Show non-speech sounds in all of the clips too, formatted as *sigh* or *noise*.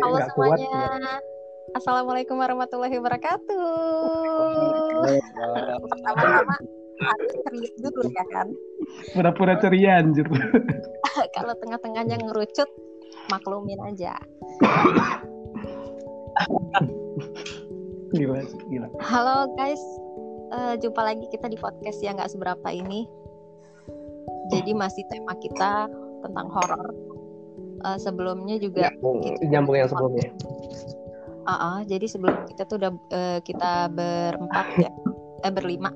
Halo nggak kuat. semuanya. Assalamualaikum warahmatullahi wabarakatuh. Pertama-tama harus ceria dulu ya kan. Pura-pura ceria anjir. *laughs* Kalau tengah-tengahnya ngerucut, maklumin aja. *coughs* Gila, gila. Halo guys, Eh, jumpa lagi kita di podcast yang nggak seberapa ini. Jadi masih tema kita tentang horor. Eh, sebelumnya juga Nyambung, kita- nyambung yang sebelumnya. Ah, ah, jadi sebelum kita tuh udah eh, kita berempat ya, eh berlima.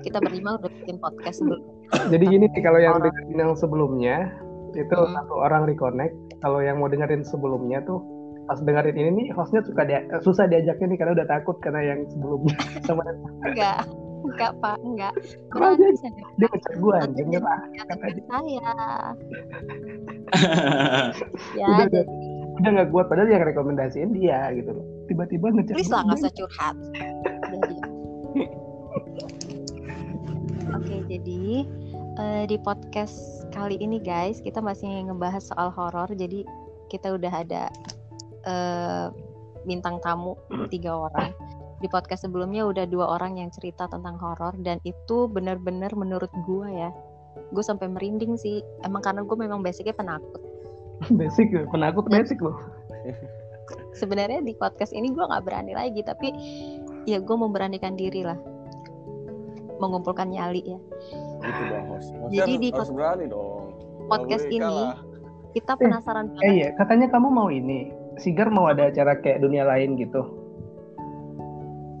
Kita berlima udah bikin podcast sebelum. Jadi gini nih kalau yang dengerin yang sebelumnya itu Hmm. satu orang reconnect. Kalau yang mau dengerin sebelumnya tuh pas dengerin ini nih hostnya suka dia eh, susah diajaknya nih karena udah takut karena yang sebelumnya *laughs* sama Enggak, enggak pak, enggak. Kenapa Berani saya. dia ngecek gue kata aja saya. Ya, Udah, jadi Udah nggak kuat padahal yang rekomendasiin dia gitu loh. Tiba-tiba ngecek please lah nggak usah curhat. Jadi. Oke, jadi eh, di podcast kali ini guys, kita masih ngebahas soal horor. Jadi kita udah ada eh, bintang tamu tiga orang. Di podcast sebelumnya udah dua orang yang cerita tentang horor dan itu benar-benar menurut gua ya, gue sampai merinding sih. Emang karena gue memang basicnya penakut. *laughs* basic penakut basic loh. *laughs* sebenarnya di podcast ini gue nggak berani lagi tapi ya gue memberanikan diri lah mengumpulkan nyali ya dong host. Host Jadi harus, di harus pod- berani dong. Podcast ini kalah. kita Eh, penasaran Eh banget iya, katanya kamu mau ini. Sigar mau ada acara kayak dunia lain gitu.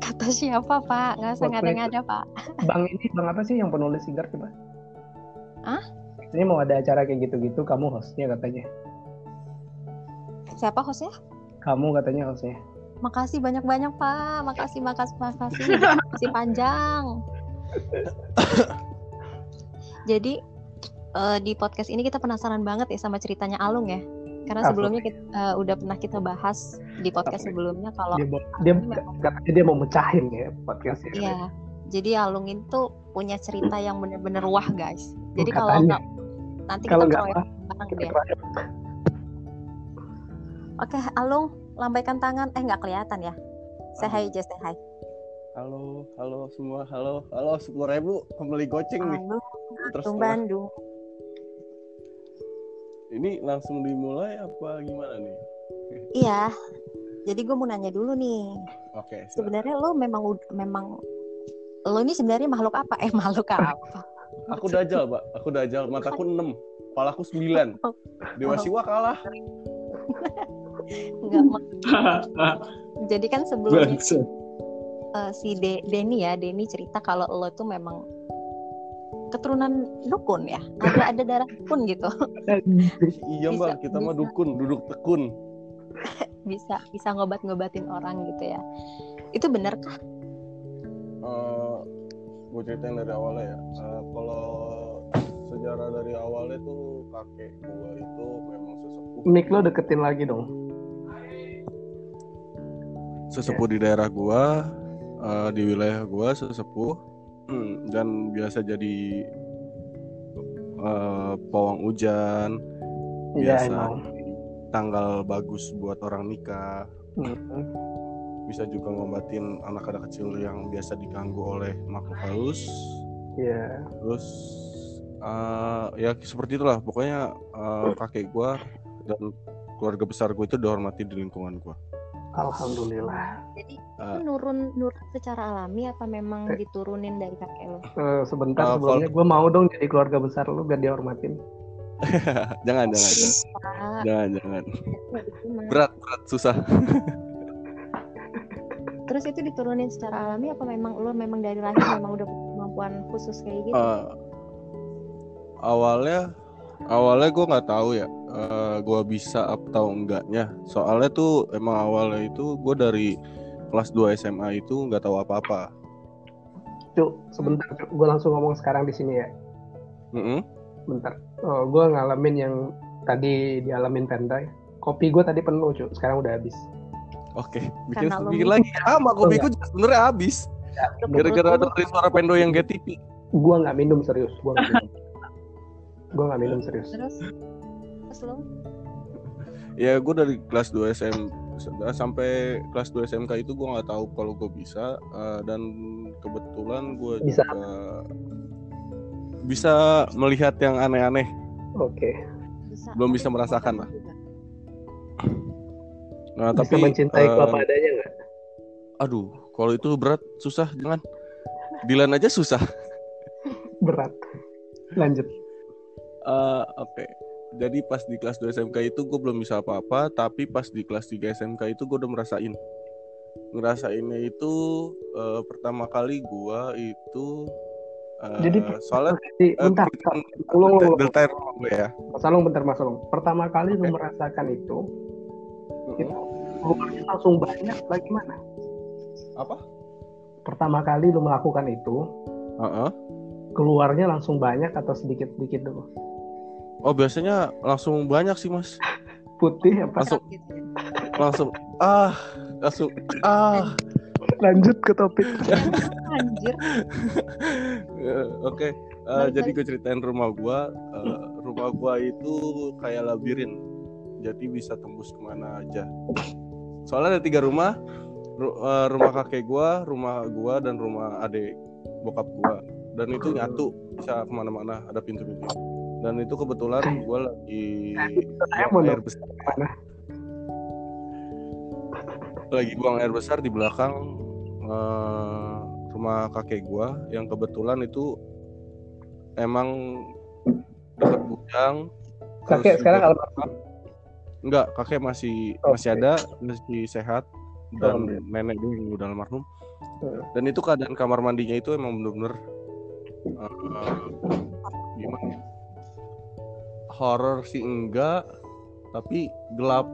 Kata siapa pak nggak usah ngada-ngada pak Bang ini bang apa sih yang penulis Sigar coba? Hah? Katanya mau ada acara kayak gitu-gitu, kamu hostnya katanya. siapa hostnya Kamu katanya hostnya. makasih banyak-banyak pak makasih makasih makasih masih panjang *coughs* jadi eh, di podcast ini kita penasaran banget ya sama ceritanya Alung ya karena Apa? sebelumnya kita, eh, udah pernah kita bahas di podcast Apa? sebelumnya kalau Dia mau, dia katanya dia mau mecahin ya podcastnya. Iya, jadi Alung itu punya cerita yang bener-bener wah guys. Jadi kalau nggak nanti Kalau kita keroyok bareng deh. terakhir. Oke, Alung, lambaikan tangan. Eh nggak kelihatan ya? Say hi, just say hi. Halo, halo semua, halo, halo sepuluh ribu kembali goceng nih. Halo, Terus Bandung. Ini langsung dimulai apa gimana nih? Iya. Jadi gue mau nanya dulu nih. Oke, silakan. Sebenarnya lo memang memang lo ini sebenarnya makhluk apa? Eh makhluk *laughs* apa? aku dajal, Pak. Aku dajal, mataku 6, kepalaku 9. Dewa Oh. Siwa kalah. *laughs* Enggak. Jadi kan sebelumnya eh, si De- Denny ya, Denny cerita kalau lo tuh memang keturunan dukun ya. Ada ada darah dukun gitu. *laughs* Iya, Bisa- Mbak, kita mah bisa. dukun, duduk tekun. *laughs* bisa bisa ngobat-ngobatin orang gitu ya. Itu bener kah? Eh, gue ceritain dari awalnya ya. Eh, kalau sejarah dari awalnya tuh kakek gua itu memang sesepuh. Mic lo deketin lagi dong. sesepuh di daerah gua eh, di wilayah gua sesepuh hmm, dan biasa jadi eh, pawang hujan Iya biasa emang. tanggal bagus buat orang nikah Hmm. bisa juga ngobatin anak-anak kecil yang biasa diganggu oleh makhluk halus Iya. terus eh, ya seperti itulah pokoknya eh, kakek gua dan keluarga besar gue itu dihormati di lingkungan gua Alhamdulillah. Jadi itu Ah. nurun nurun secara alami apa memang diturunin dari kakek lo? Eh, sebentar Eh, sebelumnya gue mau dong jadi keluarga besar lu biar dihormatin. *laughs* jangan jangan jangan Pak, jangan, jangan. berat berat susah *laughs* Terus itu diturunin secara alami apa memang lo memang dari lahir memang udah kemampuan khusus kayak gitu? Eh, awalnya awalnya gue nggak tahu ya gue bisa atau enggaknya soalnya tuh emang awalnya itu gue dari kelas 2 SMA itu nggak tahu apa-apa Cuk, sebentar cuk. Gue langsung ngomong sekarang di sini ya. Mm-mm. Bentar. Oh, gue ngalamin yang tadi dialamin Pendai. Kopi gue tadi penuh cuk. Sekarang udah habis. oke bikin Karena bikin lagi sama kopi gue juga sebenarnya habis Udah gara-gara dengerin suara pendo yang GTP Gue nggak minum serius. Gue nggak minum. *laughs* gue nggak minum serius. Terus lo ya gue dari kelas 2 SM sampai kelas 2 SMK itu gue nggak tahu kalau gue bisa eh, dan kebetulan gue Bisa. juga bisa melihat yang aneh-aneh Oke. Bisa, Belum bisa merasakan lah. juga. nah Bisa tapi mencintai eh, apa adanya nggak? aduh kalau itu berat susah jangan Dilan aja susah Berat. Lanjut. Eh, oke jadi pas di kelas 2 SMK itu gue belum bisa apa-apa tapi pas di kelas 3 SMK itu gue udah merasain ngerasainnya itu eh, pertama kali gue itu eh, Jadi soalnya Di, eh, bentar, bentar. Ulung, ulung, rumah gue ya Mas Alung, bentar Mas Alung. Pertama kali lu Oke. merasakan itu, Mm-mm. itu langsung banyak bagaimana? apa Pertama kali lu melakukan itu, Heeh. keluarnya langsung banyak atau sedikit-sedikit dulu? Oh biasanya langsung banyak sih mas Putih apa? langsung Sakit. langsung ah langsung ah Lanjut ke topik. Anjir. Eh, Oke, eh, Balik jadi lagi. gue ceritain rumah gua. Eh, rumah gua itu kayak labirin, jadi bisa tembus ke mana aja. Soalnya ada tiga rumah, Ru- eh, rumah kakek gua, rumah gua dan rumah adik bokap gua. Dan itu nyatu bisa ke mana-mana, ada pintu-pintu. Dan itu kebetulan gua lagi Saya buang air besar. Lagi buang air besar di belakang eh, rumah kakek gua yang kebetulan itu emang dekat gudang. Kakek sekarang almarhum. Enggak, kakek masih Oke. masih ada, masih sehat dan nenek dia yang udah almarhum. Hmm. Dan itu keadaan kamar mandinya itu emang bener-bener eh, gimana? ya? Horor sih enggak, tapi gelap.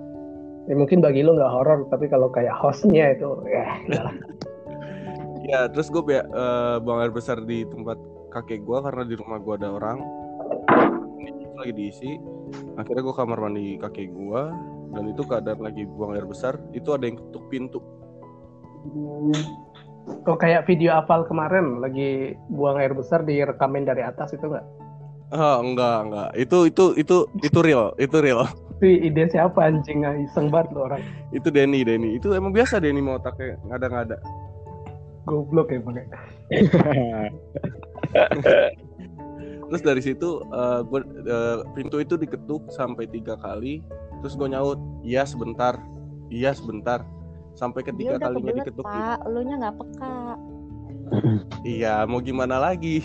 Ya, mungkin bagi lu nggak horor, tapi kalau kayak hostnya itu, ya. *laughs* Ya, terus gue buang air besar di tempat kakek gue karena di rumah gue ada orang. Lagi diisi. Akhirnya gue kamar mandi kakek gue dan itu keadaan lagi buang air besar. Itu ada yang ketuk pintu. Oh kayak video apal kemarin lagi buang air besar direkamin dari atas itu nggak? Ah, enggak, enggak. Itu itu itu itu real, itu real. Itu ide siapa anjing nggak iseng banget lu orang Itu Denny, Denny. Itu emang biasa Denny mau otaknya ngada-ngada. goblok ya pakai. *laughs* Terus dari situ eh, gua eh, pintu itu diketuk sampai tiga kali. Terus gue nyaut, iya sebentar, iya sebentar. Sampai Dia ketiga udah kalinya kebelet, diketuk. Pak. Lu nya nggak peka. Iya, mau gimana lagi?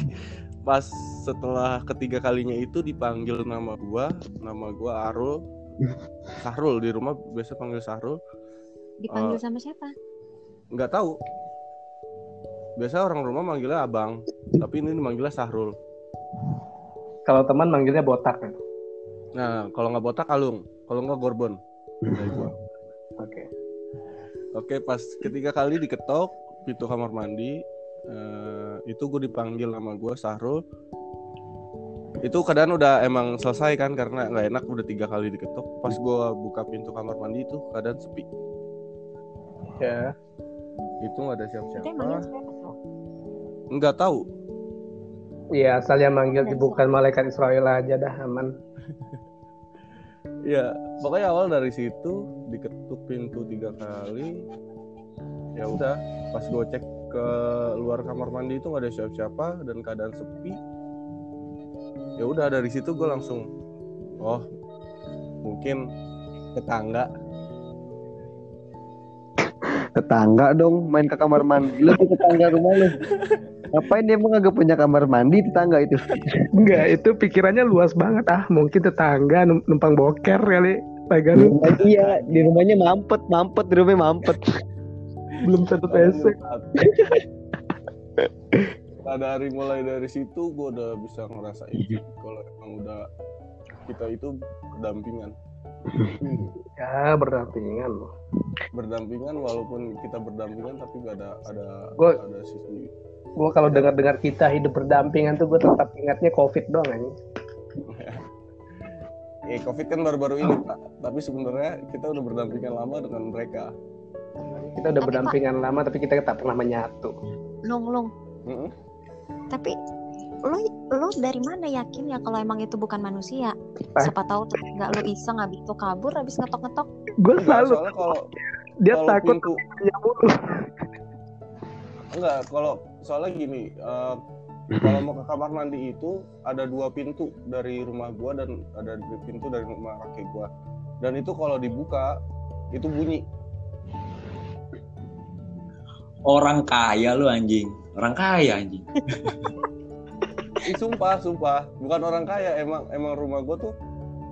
Pas setelah ketiga kalinya itu dipanggil nama gua, nama gua Arul. *laughs* Sahrul di rumah biasa panggil Sahrul. Dipanggil Eh. sama siapa? Nggak tahu. Biasa orang rumah manggilnya Abang, tapi ini dimanggilnya Sahrul. Kalau teman manggilnya botak ya. Nah, kalau nggak botak Alung, kalau nggak Gorbon. Dari gua. *laughs* Oke. Oke, pas ketiga kali diketok pintu kamar mandi, eh, itu gue dipanggil nama gue Sahrul. Itu keadaan udah emang selesai kan karena nggak enak udah tiga kali diketok. Pas gue buka pintu kamar mandi itu keadaan sepi. Ya. Itu Itu nggak ada siapa-siapa. Nggak tahu. Iya, asalnya manggil bukan malaikat Israel aja dah aman. Ya, pokoknya awal dari situ diketuk pintu tiga kali. Ya udah, pas gue cek ke luar kamar mandi itu nggak ada siapa-siapa dan keadaan sepi. Ya udah dari situ gue langsung, oh mungkin tetangga. Tetangga dong main ke kamar mandi. Lu tuh tetangga rumah lu. Ngapain dia emang agak punya kamar mandi tetangga itu? *laughs* Enggak, itu pikirannya luas banget ah. Mungkin tetangga num- numpang boker kali. Pegang iya, di rumahnya mampet, mampet di rumahnya mampet. Belum satu PC. Pada hari mulai dari situ gue udah bisa ngerasain sih kalau emang udah kita itu berdampingan. Ya, berdampingan loh. Berdampingan walaupun kita berdampingan tapi gak ada ada Gua- ada sisi Gue kalau dengar-dengar kita hidup berdampingan tuh gue tetap ingatnya COVID doang anjing. Eh, *laughs* COVID kan baru-baru ini, Pak. Tapi sebenarnya kita udah berdampingan lama dengan mereka. Kita udah Tapi, berdampingan lama tapi kita tak pernah menyatu. Long long. Mm-mm. Tapi lo lo dari mana yakin ya kalau emang itu bukan manusia Eh. siapa tahu tuh nggak lo iseng habis itu kabur habis ngetok ngetok gue selalu soalnya kalau *laughs* dia kalau takut pintu *laughs* mulu enggak kalau soalnya gini eh, kalau mau ke kamar mandi itu ada dua pintu dari rumah gua dan ada dua pintu dari rumah kakek gua dan itu kalau dibuka itu bunyi Orang kaya lu anjing. Orang kaya anjing. *laughs* Ih, sumpah sumpah. Bukan orang kaya emang emang rumah gua tuh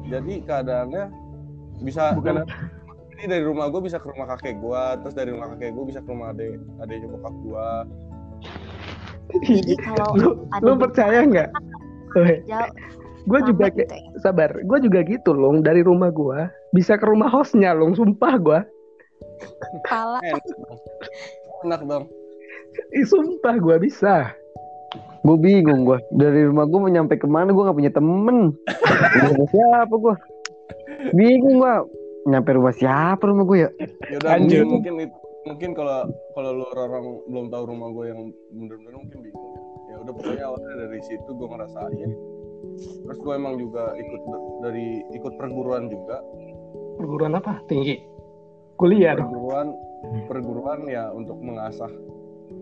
jadi keadaannya bisa Bukan jadi dari rumah gua bisa ke rumah kakek gua terus dari rumah kakek gua bisa ke rumah adek adeknya bokap gua. Jadi kalau lu percaya nggak? Gue juga lambat kayak gitu ya. sabar gue juga gitu loh dari rumah gue bisa ke rumah hostnya loh sumpah gue enak dong Ih, sumpah gue bisa Gue bingung gue dari rumah gue mau nyampe ke mana gue nggak punya temen. Siapa gue? Bingung gue nyampe rumah siapa rumah gue ya? Yaudah Anjir. mungkin mungkin kalau kalau lu orang belum tahu rumah gue yang bener-bener mungkin bingung ya. Ya udah pokoknya awalnya dari situ gue ngerasain. Terus gue emang juga ikut dari ikut perguruan juga. perguruan apa tinggi kuliah dong Perguruan perguruan ya untuk mengasah.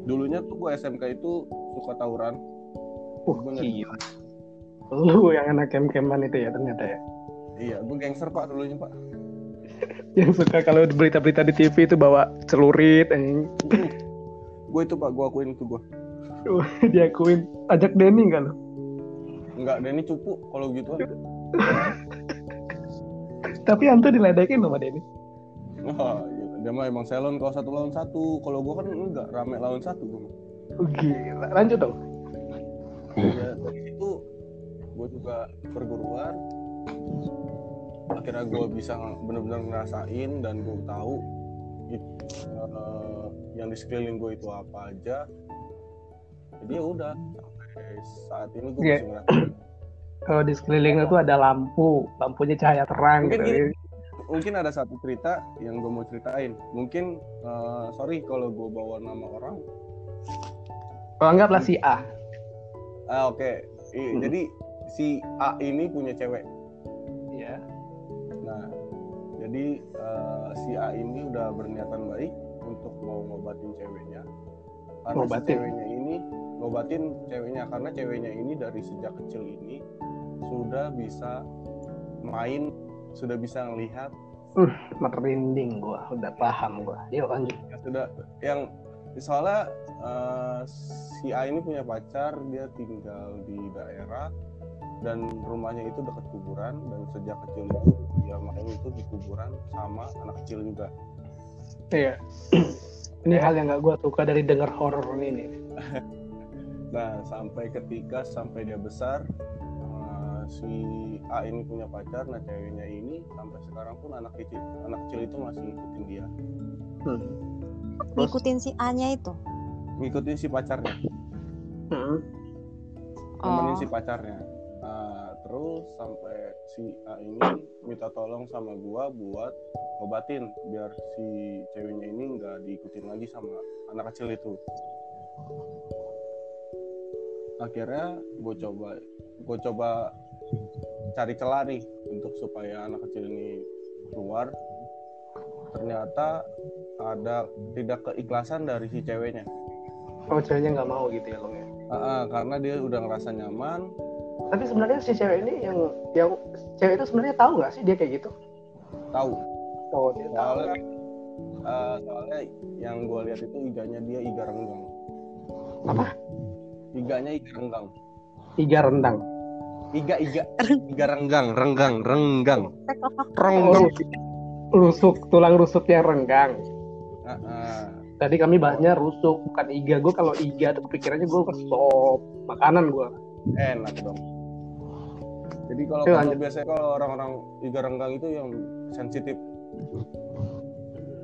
Dulunya tuh gue SMK itu suka tawuran. uh nggak- gila lu yang anak kem-keman itu ya ternyata ya Iya, gue gangster pak dulunya pak. yang suka kalau berita-berita di TV itu bawa celurit anjing *laughs* gue itu pak, gue akuin itu gue. *laughs* diakuin ajak Denny nggak lo Enggak, Denny cupu kalau gitu kan. *laughs* tapi Anto diledekin sama Denny gila. Dia mah emang salon kalau satu lawan satu. Kalau gue kan enggak rame lawan satu gue. mah. Uh, gila lanjut dong ya dari situ gue juga perguruan akhirnya gue bisa benar-benar ngerasain dan gue tahu it- eh, yang di sekeliling gue itu apa aja jadi ya udah sampai saat ini gue Oke. masih ngerasain kalau di sekelilingnya tuh ada lampu lampunya cahaya terang Mungkin gitu gini. Mungkin ada satu cerita yang gue mau ceritain. Mungkin eh, sorry kalau gue bawa nama orang. Kalau anggaplah si A. Ah oke. I- Hmm. jadi si A ini punya cewek. Ya Nah, jadi eh, si A ini udah berniatan baik untuk mau ngobatin ceweknya. Karena si Ngobatin? ceweknya ini ngobatin ceweknya. Karena ceweknya ini dari sejak kecil ini sudah bisa main, sudah bisa ngelihat, merinding gua. Udah paham gua. Yuk lanjut. Ya sudah. Yang soalnya eh, si A ini punya pacar, dia tinggal di daerah dan rumahnya itu dekat kuburan dan sejak kecil itu dia main itu di kuburan sama anak kecil juga. iya. *clears throat* Ini hal yang gak gua suka dari denger horor ini. *laughs* Nah, sampai ketika sampai dia besar, si A ini punya pacar, nah ceweknya ini sampai sekarang pun anak kecil, anak kecil itu masih ngikutin dia, hmm. ngikutin si A-nya itu ngikutin si pacarnya, Hmm. nemenin Oh. si pacarnya. Nah, terus sampai si A ini minta tolong sama gua buat obatin biar si ceweknya ini nggak diikutin lagi sama anak kecil itu. Akhirnya gue coba, gue coba cari celah nih untuk supaya anak kecil ini keluar. Ternyata ada tidak keikhlasan dari si ceweknya. oh ceweknya nggak mau gitu ya ya? Ah, ah, karena dia udah ngerasa nyaman, tapi sebenarnya si cewek ini yang yang cewek itu sebenarnya tahu nggak sih dia kayak gitu? Tahu. Oh dia tahu. Soalnya eh, soalnya yang gue lihat itu iganya dia iga renggang Apa? iganya iga renggang iga rendang iga iga. Iga renggang renggang renggang. Renggang. Rusuk tulang rusuknya renggang. Ah, ah. tadi kami bahasnya rusuk bukan iga. Gue kalau iga tuh kepikirannya gue ke sop makanan gue enak dong. Jadi kalau kalau biasanya kalau orang-orang iga renggang itu yang sensitif.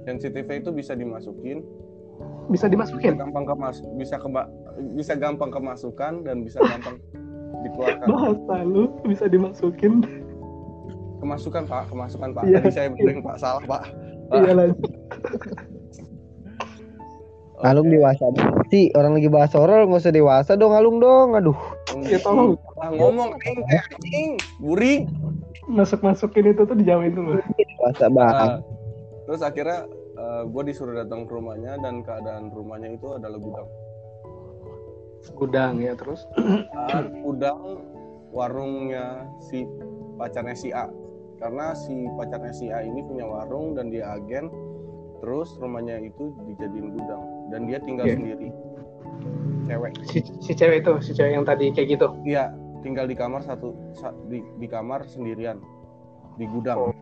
Sensitifnya itu bisa dimasukin. Bisa bisa dimasukin gampang kemas bisa keba bisa gampang kemasukan dan bisa gampang dikeluarkan bahasa lu bisa dimasukin kemasukan pak kemasukan pak Iya. tadi saya bilang pak salah pak iya lanjut Alung dewasa banget sih orang lagi bahas horor nggak usah dewasa dong Alung dong. Aduh. Ya tolong ngomong anjing kayak anjing, buring. masuk masukin itu tuh dijauhin dulu. Bahasa bahas. Nah, terus akhirnya gue disuruh datang ke rumahnya dan keadaan rumahnya itu adalah gudang. Gudang ya terus. Ah, gudang warungnya si pacarnya si A. Karena si pacarnya si A ini punya warung dan dia agen. Terus rumahnya itu dijadiin gudang dan dia tinggal Iya. sendiri. Cewek. Si, si cewek itu, si cewek yang tadi kayak gitu. Iya, tinggal di kamar satu sa- di, di kamar sendirian di gudang. Oh.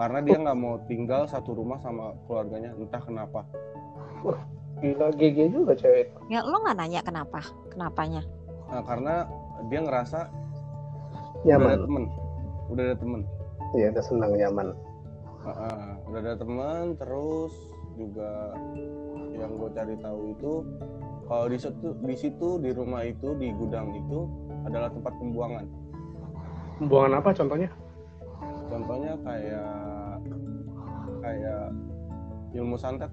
Karena dia nggak mau tinggal satu rumah sama keluarganya, entah kenapa. Gila GG juga cewek itu. Ya lo nggak nanya kenapa? Kenapanya? Nah, karena dia ngerasa udah ada Nyaman. temen, udah ada temen. Iya, udah senang nyaman. Heeh, udah ada teman, terus juga yang gue cari tahu itu kalau di situ di situ di rumah itu di gudang itu adalah tempat pembuangan. Pembuangan apa contohnya? Contohnya kayak kayak ilmu santet.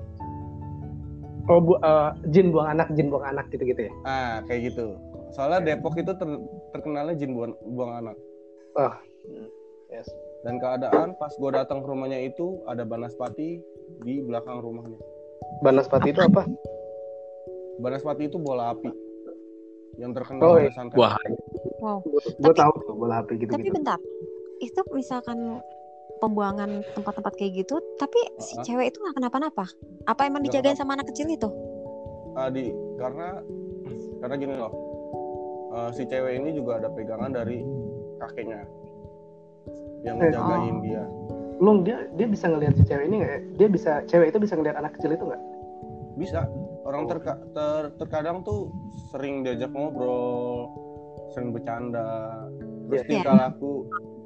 Oh, bu, eh, jin buang anak, jin buang anak gitu-gitu ya. Ah, kayak gitu. Soalnya Depok itu ter- terkenalnya jin buang, buang anak. Yes. Dan keadaan pas gue datang ke rumahnya itu ada banaspati di belakang rumahnya. Banaspati itu apa? Banaspati itu bola api yang terkenal Oh, iya. Wah, Wow. Gue Tapi- tahu tuh bola api Tapi gitu-gitu. bentar, itu misalkan pembuangan tempat-tempat kayak gitu, tapi si Uh-uh. cewek itu nggak kenapa-napa? Apa emang dijagain sama anak kecil itu? Ah, di karena karena gini loh eh, si cewek ini juga ada pegangan dari kakeknya yang Eh, ngejagain oh. dia Lung dia dia bisa ngelihat si cewek ini nggak? ya? Dia bisa cewek itu bisa ngelihat anak kecil itu nggak? bisa orang terka- ter- terkadang tuh sering diajak ngobrol sering bercanda terus Iya. tingkah laku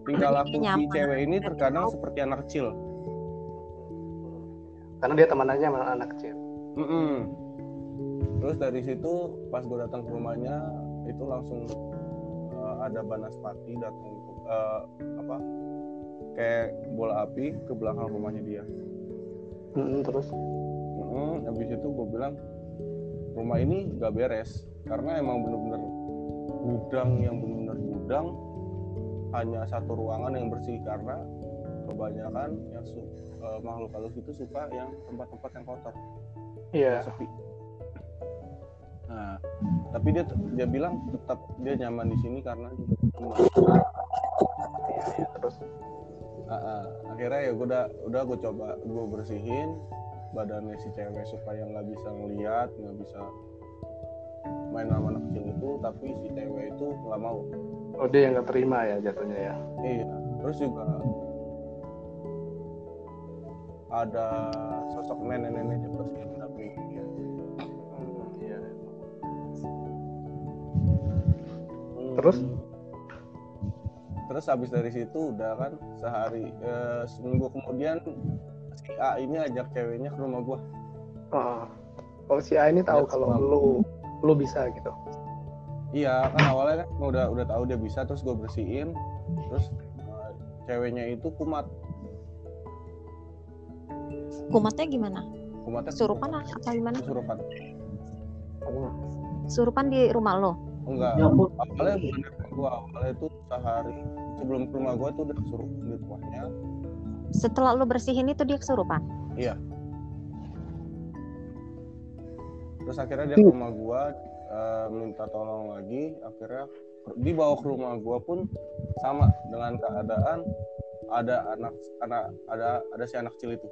tingkah laku si nyaman. cewek ini terkadang seperti anak kecil Karena dia temanannya sama anak kecil. Mm-mm. terus dari situ pas gue datang ke rumahnya itu langsung eh, ada banaspati datang eh, apa kayak bola api ke belakang rumahnya dia Mm-mm, terus Mm, habis itu gue bilang rumah ini gak beres karena emang bener-bener gudang yang bener-bener gudang hanya satu ruangan yang bersih karena kebanyakan yang su- eh, makhluk halus itu suka yang tempat-tempat yang kotor iya. yang sepi nah tapi dia dia bilang tetap dia nyaman di sini karena juga teman. iya, terus Ah, ah. akhirnya ya gue udah udah gue coba gue bersihin badannya si cewek supaya nggak bisa ngeliat nggak bisa main sama anak kecil itu tapi si cewek itu nggak mau oh dia yang nggak terima ya jatuhnya ya. iya terus juga ada sosok nenek-nenek yang bersih mendampingi dia Hmm, iya. Hmm. Terus? terus habis dari situ udah kan sehari eh, seminggu kemudian si A ini ajak ceweknya ke rumah gua Oh, oh si A ini tahu kalau lu lu bisa gitu. Iya kan awalnya kan udah udah tahu dia bisa terus gue bersihin terus uh, ceweknya itu kumat Kumatnya gimana? kumatnya Surupan apa gimana? kesurupan Surupan di rumah lo? enggak awalnya bukan di rumah gua awalnya itu sehari sebelum ke rumah gua tuh udah kesurupan di rumahnya Setelah lo bersihin itu dia kesurupan? Terus akhirnya dia ke rumah gua uh, minta tolong lagi akhirnya dibawa ke rumah gua pun sama dengan keadaan ada anak anak ada ada si anak kecil itu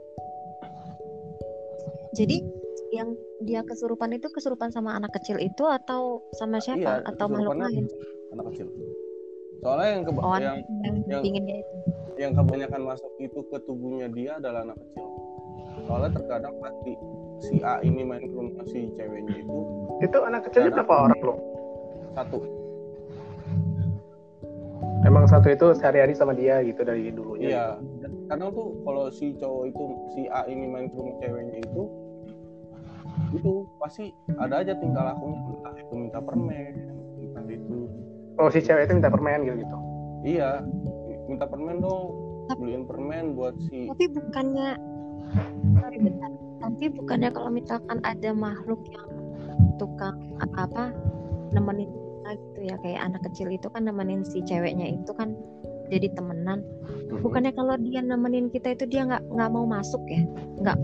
Jadi yang dia kesurupan itu kesurupan sama anak kecil itu atau sama siapa? Iya, atau makhluk lain? anak kecil soalnya yang keba- Oh, yang yang yang- itu. yang kebanyakan masuk itu ke tubuhnya dia adalah anak kecil. Soalnya terkadang pasti si A ini main ke rumah si ceweknya itu Itu anak kecilnya Karena- berapa orang lo? satu. Emang satu itu sehari-hari sama dia gitu dari dulunya. Iya. Kadang tuh kalau si cowok itu si A ini main ke rumah ceweknya itu itu pasti ada aja tingkah lakunya entah itu minta permen, entah itu Oh si cewek itu minta permen gitu gitu. iya minta permen dong beliin permen buat si Tapi bukannya sorry bentar. Tapi bukannya kalau misalkan ada makhluk yang tukang apa nemenin kita gitu ya kayak anak kecil itu kan nemenin si ceweknya itu kan jadi temenan. Bukannya kalau dia nemenin kita itu dia nggak nggak mau masuk ya? Nggak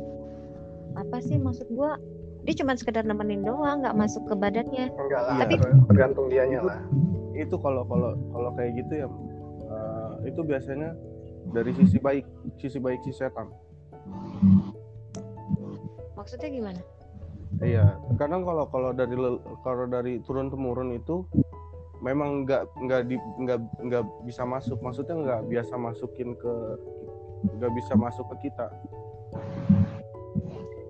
apa sih maksud gua? Dia cuma sekedar nemenin doang nggak masuk ke badannya. Enggak lah Tapi- tergantung dianya lah. Itu kalau kalau kalau kayak gitu ya eh, itu biasanya dari sisi baik sisi baik si setan maksudnya gimana? Iya kadang kalau kalau dari kalau dari turun temurun itu memang nggak nggak di nggak nggak bisa masuk. Maksudnya nggak biasa masukin ke nggak bisa masuk ke kita.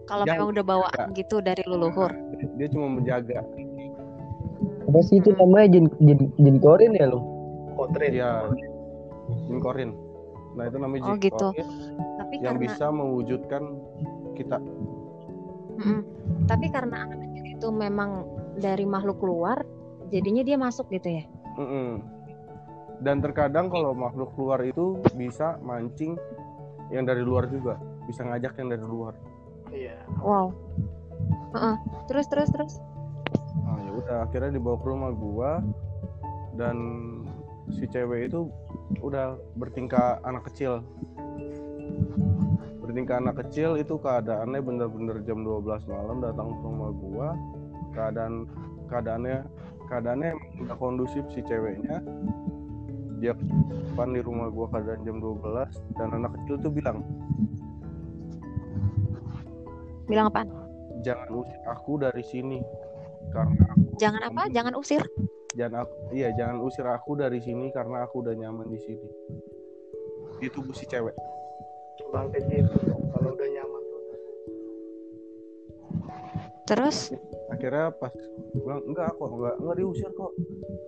Kalau Yang- memang udah bawaan gitu dari leluhur. Dia cuma menjaga. Apa sih itu namanya? Jin jin jin korin ya lo? Kotrin. Iya. jin korin. Nah itu namanya Oh, jin gitu. korin tapi yang karena bisa mewujudkan kita Mm-mm. tapi karena anak kecil itu memang dari makhluk luar jadinya dia masuk gitu ya Mm-mm. Dan terkadang kalau makhluk luar itu bisa mancing yang dari luar juga, bisa ngajak yang dari luar. iya wow Heeh. terus terus terus Nah, ya udah akhirnya dibawa ke rumah gua dan si cewek itu udah bertingkah anak kecil. Bertingkah anak kecil itu keadaannya bener-bener jam 12 malam datang ke rumah gua. Keadaan keadaannya keadaannya udah kondusif si ceweknya. Dia depan di rumah gua keadaan jam 12 dan anak kecil tuh bilang, bilang apaan "Jangan usir aku dari sini." Karena aku jangan apa jangan usir jangan aku iya jangan usir aku dari sini karena aku udah nyaman di sini itu si cewek gitu kalau udah nyaman. Tuh terus? Akhirnya pas bilang enggak kok enggak enggak diusir kok.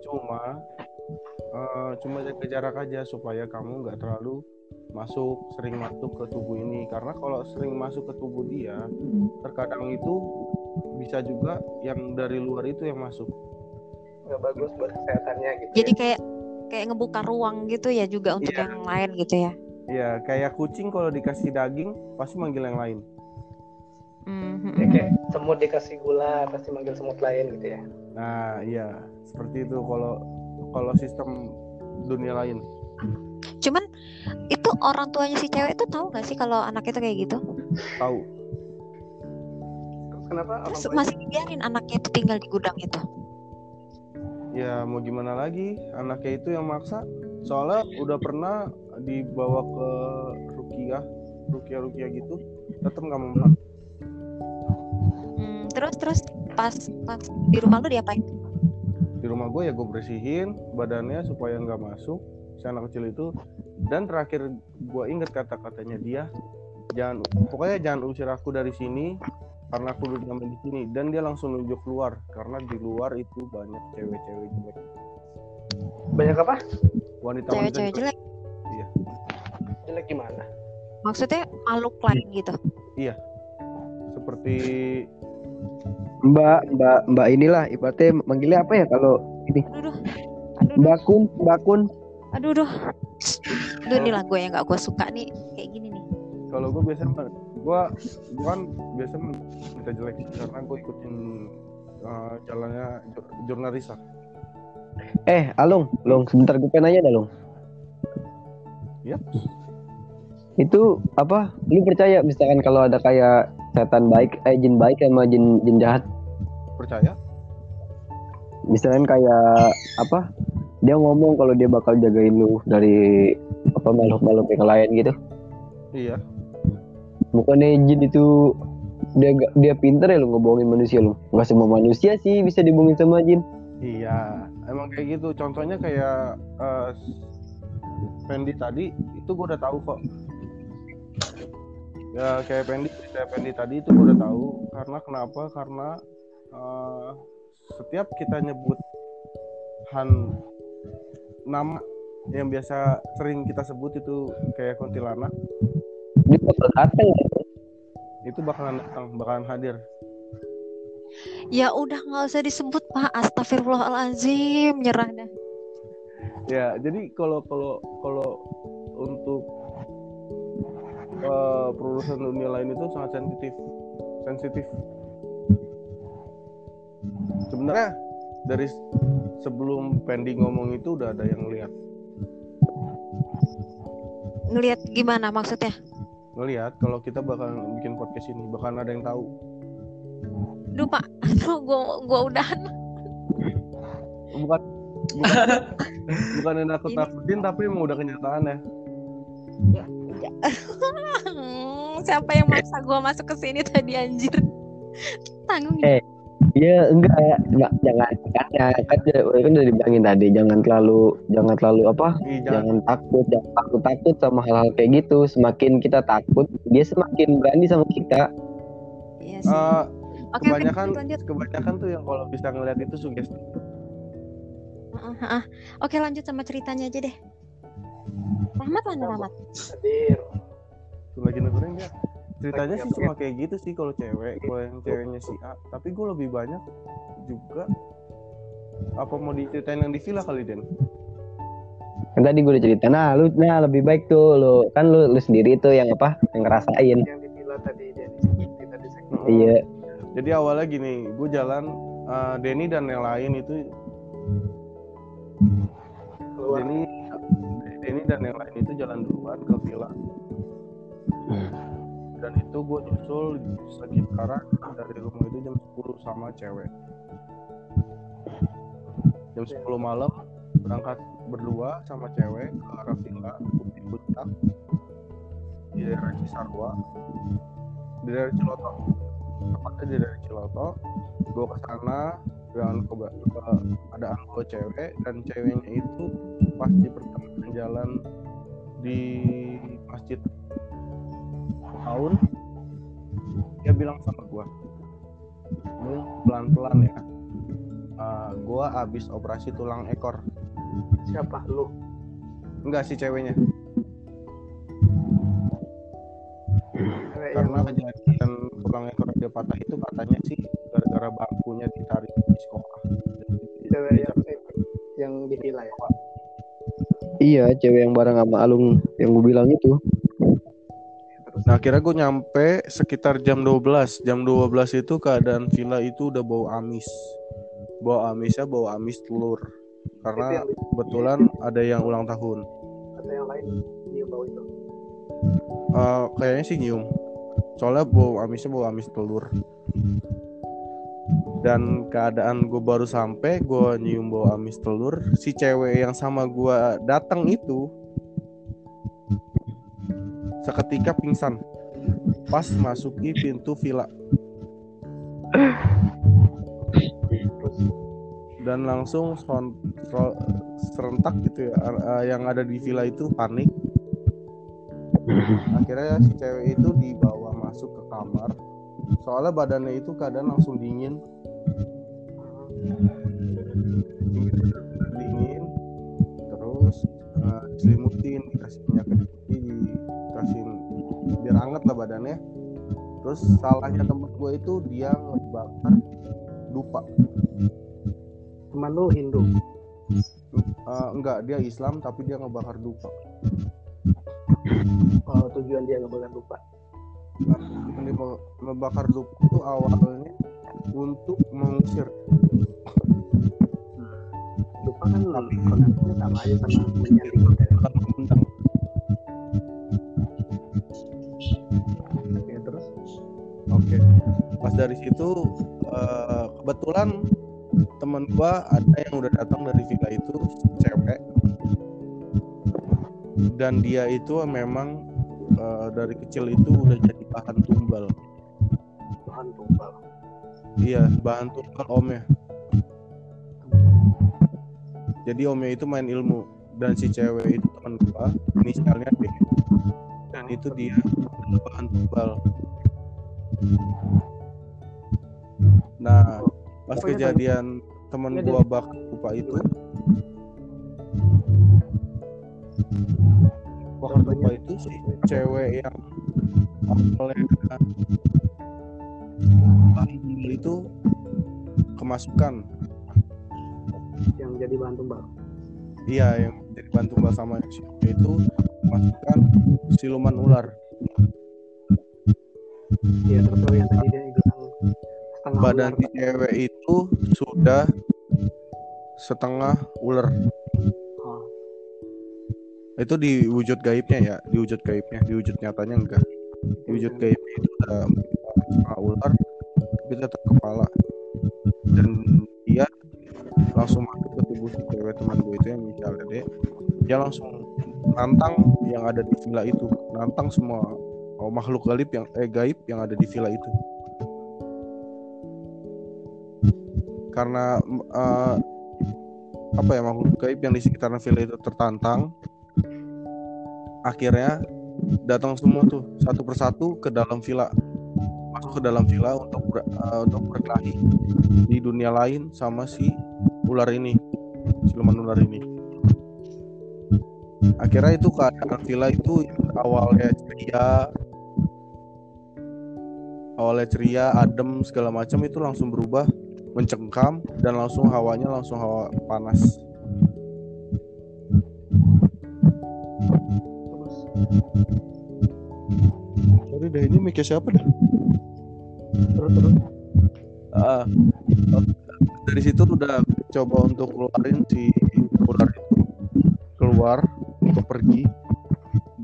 Cuma eh, cuma jaga jarak aja supaya kamu nggak terlalu masuk sering masuk ke tubuh ini. Karena kalau sering masuk ke tubuh dia terkadang itu bisa juga yang dari luar itu yang masuk. Nggak bagus buat kesehatannya gitu jadi kayak kayak ngebuka ruang gitu ya juga untuk Iya. yang lain gitu ya ya kayak kucing kalau dikasih daging pasti manggil yang lain. Ya. Ya, kayak semut dikasih gula pasti manggil semut lain gitu ya. Nah iya. Seperti itu kalau kalau sistem dunia lain. Cuman itu orang tuanya si cewek itu tahu nggak sih kalau anak itu kayak gitu? Tahu. Terus kenapa orang terus tuanya? masih dibiarin anaknya itu tinggal di gudang itu? Ya mau gimana lagi? Anaknya itu yang maksa. Soalnya udah pernah dibawa ke rukiah rukiah rukiah gitu tetap nggak mau makan. Hmm, terus terus pas pas di rumah lu diapain? Di rumah gue ya gue bersihin badannya supaya nggak masuk si anak kecil itu. Dan terakhir gue inget kata-katanya dia jangan pokoknya jangan usir aku dari sini karena aku udah nyaman di sini. Dan dia langsung nunjuk keluar karena di luar itu banyak cewek-cewek jelek. Banyak apa? Wanita cewek-cewek jelek jelek gimana maksudnya makhluk lain gitu seperti Mbak, mbak, mbak inilah ibaratnya manggilnya apa ya kalau ini aduh duh. aduh duh. bakun, bakun. aduh duh. Aduh, ini lah gue yang gak gue suka nih kayak gini nih kalau gue biasa gue gue kan biasa minta jelek karena gue ikutin uh, jalannya jur- jurnalisa Eh, Alung, Long, sebentar gue pengen nanya dah, Long. ya Itu apa? Lu percaya misalkan kalau ada kayak setan baik, eh jin baik sama jin jin jahat? percaya Misalkan kayak apa? Dia ngomong kalau dia bakal jagain lu dari apa makhluk-makhluk yang lain gitu. iya Bukannya jin itu dia dia pinter ya lu ngebohongin manusia lu. Nggak semua manusia sih bisa dibohongin sama jin. iya emang kayak gitu contohnya kayak uh, Fendi tadi itu gue udah tahu kok ya kayak Fendi kayak Fendi tadi itu gue udah tahu. Karena kenapa? Karena uh, setiap kita nyebut han nama yang biasa sering kita sebut itu kayak kuntilanak. Bakal datang. itu bakalan datang bakalan hadir. Ya udah nggak usah disebut pak. Astagfirullahalazim nyerah dah. Ya jadi kalau kalau kalau untuk eh, perurusan dunia lain itu sangat sensitif. Sensitif. Sebenarnya dari sebelum pending ngomong itu udah ada yang lihat Ngelihat gimana maksudnya? ngelihat kalau kita bakal bikin podcast ini bakal ada yang tahu. Duh pak, *laughs* aduh gua gua udahan. bukan bukan *laughs* bukan yang nakut nakutin tapi emang udah kenyataannya Hmm, Siapa yang maksa gua masuk ke sini tadi anjir? Tanggung Eh, Iya enggak, enggak jangan makanya kan kan udah dibilangin tadi jangan terlalu jangan terlalu apa Ih, jangan jangan takut jangan takut takut sama hal-hal kayak gitu semakin kita takut dia semakin berani sama kita Iya sih. Eh, Oke, kebanyakan lanjut, lanjut. kebanyakan tuh yang kalau bisa ngeliat itu sugesti Heeh, heeh. Oke lanjut sama ceritanya aja deh. Rahmat mana Rahmat? hadir. Tuh lagi dengerin ya ceritanya sih cuma kayak gitu sih kalau cewek kalau yang ceweknya si A. Tapi gue lebih banyak juga apa mau diceritain yang di villa kali Den? Kan tadi gue udah cerita nah lu nah lebih baik tuh lu kan lu lu sendiri tuh yang apa yang ngerasain. Yang di villa tadi dia di tadi segmen. Iya. Jadi awalnya gini gue jalan eh, Denny dan yang lain itu keluar. Denny Denny dan yang lain itu jalan duluan ke villa. Dan itu gue nyusul sekitaran dari rumah itu jam 10 sama cewek. Jam 10 malam berangkat berdua sama cewek ke arah villa di puncak di daerah Cisarua di daerah Ciloto. Tepatnya di daerah Ciloto. Gue ke sana keba- ke- keadaan gue cewek dan ceweknya itu pas di pertengahan jalan di masjid. Tahun dia bilang sama gua lu pelan-pelan ya. Eh, gua abis operasi tulang ekor. Siapa? Lu? Enggak sih ceweknya karena kejadian tulang ekor dia patah itu katanya sih gara-gara bangkunya ditarik di sekolah. Cewek yang yang di villa ya? Iya cewek yang bareng sama Alung yang gue bilang itu. Terus? Nah akhirnya gue nyampe sekitar jam 12 Jam 12 itu keadaan villa itu udah bau amis. Bau amisnya bau amis telur. Karena kebetulan ada yang ulang tahun. Ada yang lain? Dia bau itu Eh, Kayaknya sih nyium. Soalnya bau amisnya bau amis telur. Dan keadaan gue baru sampai Gue nyium bau amis telur. Si cewek yang sama gue datang itu Seketika pingsan. Pas masuki pintu villa. Dan langsung serentak gitu ya eh, yang ada di villa itu panik akhirnya si cewek itu dibawa masuk ke kamar. Soalnya badannya itu keadaan langsung dingin. Dingin. Terus eh, diselimutin dikasih minyak putih dikasih biar anget lah badannya. Terus salahnya temen gue itu dia ngebakar dupa. Teman lu Hindu? Eh, enggak dia Islam tapi dia ngebakar dupa kalau tujuan dia nggak boleh dia me- membakar dupa itu awalnya untuk mengusir. Lupa kan konsepnya sama aja sama menyaring bukan mengundang Oke, terus? Oke pas dari situ eh, kebetulan teman gua ada yang udah datang dari villa itu cewek dan dia itu memang eh, dari kecil itu udah jadi bahan tumbal. Tuhan tumbal. Iya bahan tumbal omnya. Jadi omnya itu main ilmu. Dan si cewek itu teman gua inisialnya D. Dan itu dia bahan tumbal. Nah pas Pokoknya kejadian teman Iya, gua bakar lupa itu lupa itu si cewek yang tumbal itu kemasukan yang jadi bahan tumbal Iya, yang jadi bahan tumbal sama itu masukkan siluman ular. iya terus yang tadi dia bilang setengah Badan ular cewek itu sudah setengah ular. Itu di wujud gaibnya ya di wujud gaibnya di wujud nyatanya enggak. Di wujud gaibnya itu ada setengah ular tapi tetap kepala. Dan dia langsung masuk ke tubuh si cewek teman gue itu yang misalnya deh dia langsung nantang yang ada di villa itu. Nantang semua oh, makhluk gaib yang eh gaib yang ada di villa itu. Karena eh, apa ya makhluk gaib yang di sekitaran villa itu tertantang akhirnya datang semua tuh satu persatu ke dalam villa. Masuk ke dalam villa untuk ber- eh, untuk berkelahi di dunia lain sama si ular ini siluman ular ini. Akhirnya itu keadaan villa itu awalnya ceria. Awalnya ceria adem segala macam itu langsung berubah mencengkam dan langsung hawanya langsung hawa panas Sorry dah ini mic siapa dah? terus terus. Ah, dari situ udah coba untuk keluarin si ular itu keluar untuk pergi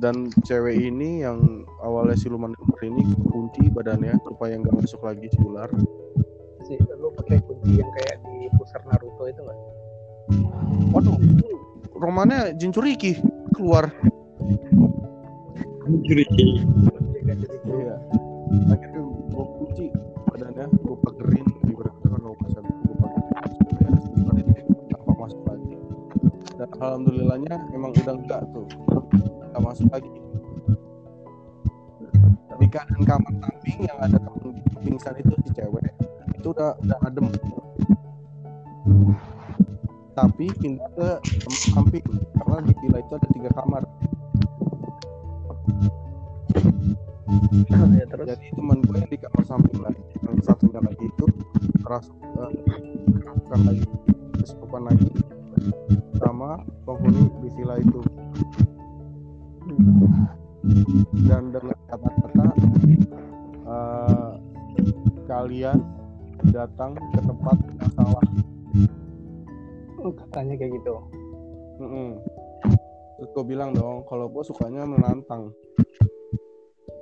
dan cewek ini yang awalnya siluman ular ini kunci badannya supaya nggak masuk lagi si ular Si lu pakai kunci yang kayak di pusar Naruto itu enggak? waduh romannya Jinchuriki keluar Gua. iya. Akhirnya gue kunci badannya gue pagerin ibaratnya kan gue pasang gue pagerin tanpa masuk lagi dan alhamdulillahnya emang udah enggak tuh nggak masuk lagi. Di keadaan kamar samping yang ada temen pingsan itu si cewek itu udah udah adem. Tapi pindah ke kamar samping karena di villa itu ada tiga kamar ya terus. jadi teman gue yang di kamar samping lagi yang satunya lagi itu keras eh, keraskan lagi kesukupan lagi sama penghuni di villa itu dan dengan kata-kata eh, kalian datang ke tempat yang salah Oh, katanya kayak gitu. Mm-mm. terus gue bilang dong kalau gue sukanya menantang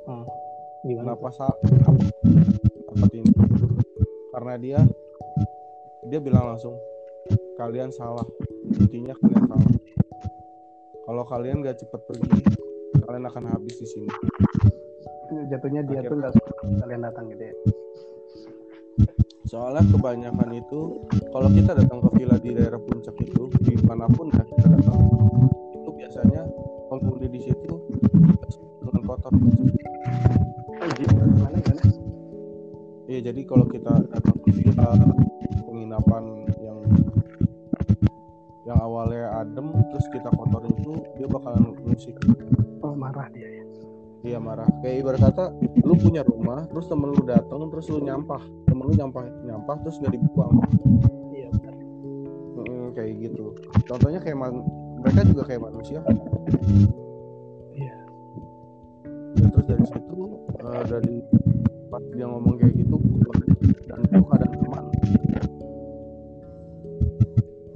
Hmm. Gimana? kenapa sa apa tempat ini karena dia dia bilang langsung kalian salah intinya kalian salah kalau kalian gak cepet pergi kalian akan habis di sini Jatuhnya dia Akhirnya. tuh nggak suka kalian datang gitu ya. soalnya kebanyakan itu kalau kita datang ke villa di daerah puncak itu di mana pun ya kita datang itu biasanya penghuni di situ kotor gimana? Iya jadi kalau kita datang ke villa penginapan yang yang awalnya adem terus kita kotorin itu dia bakalan musik Oh, marah dia ya. dia marah kayak ibarat kata lu punya rumah terus temen lu datang terus lu nyampah temen lu nyampah nyampah terus nggak dibuang Iya, benar. Mm, kayak gitu contohnya kayak man- mereka juga kayak manusia Iya. Terus dari situ eh, dari pas dia ngomong kayak gitu dan itu keadaan teman.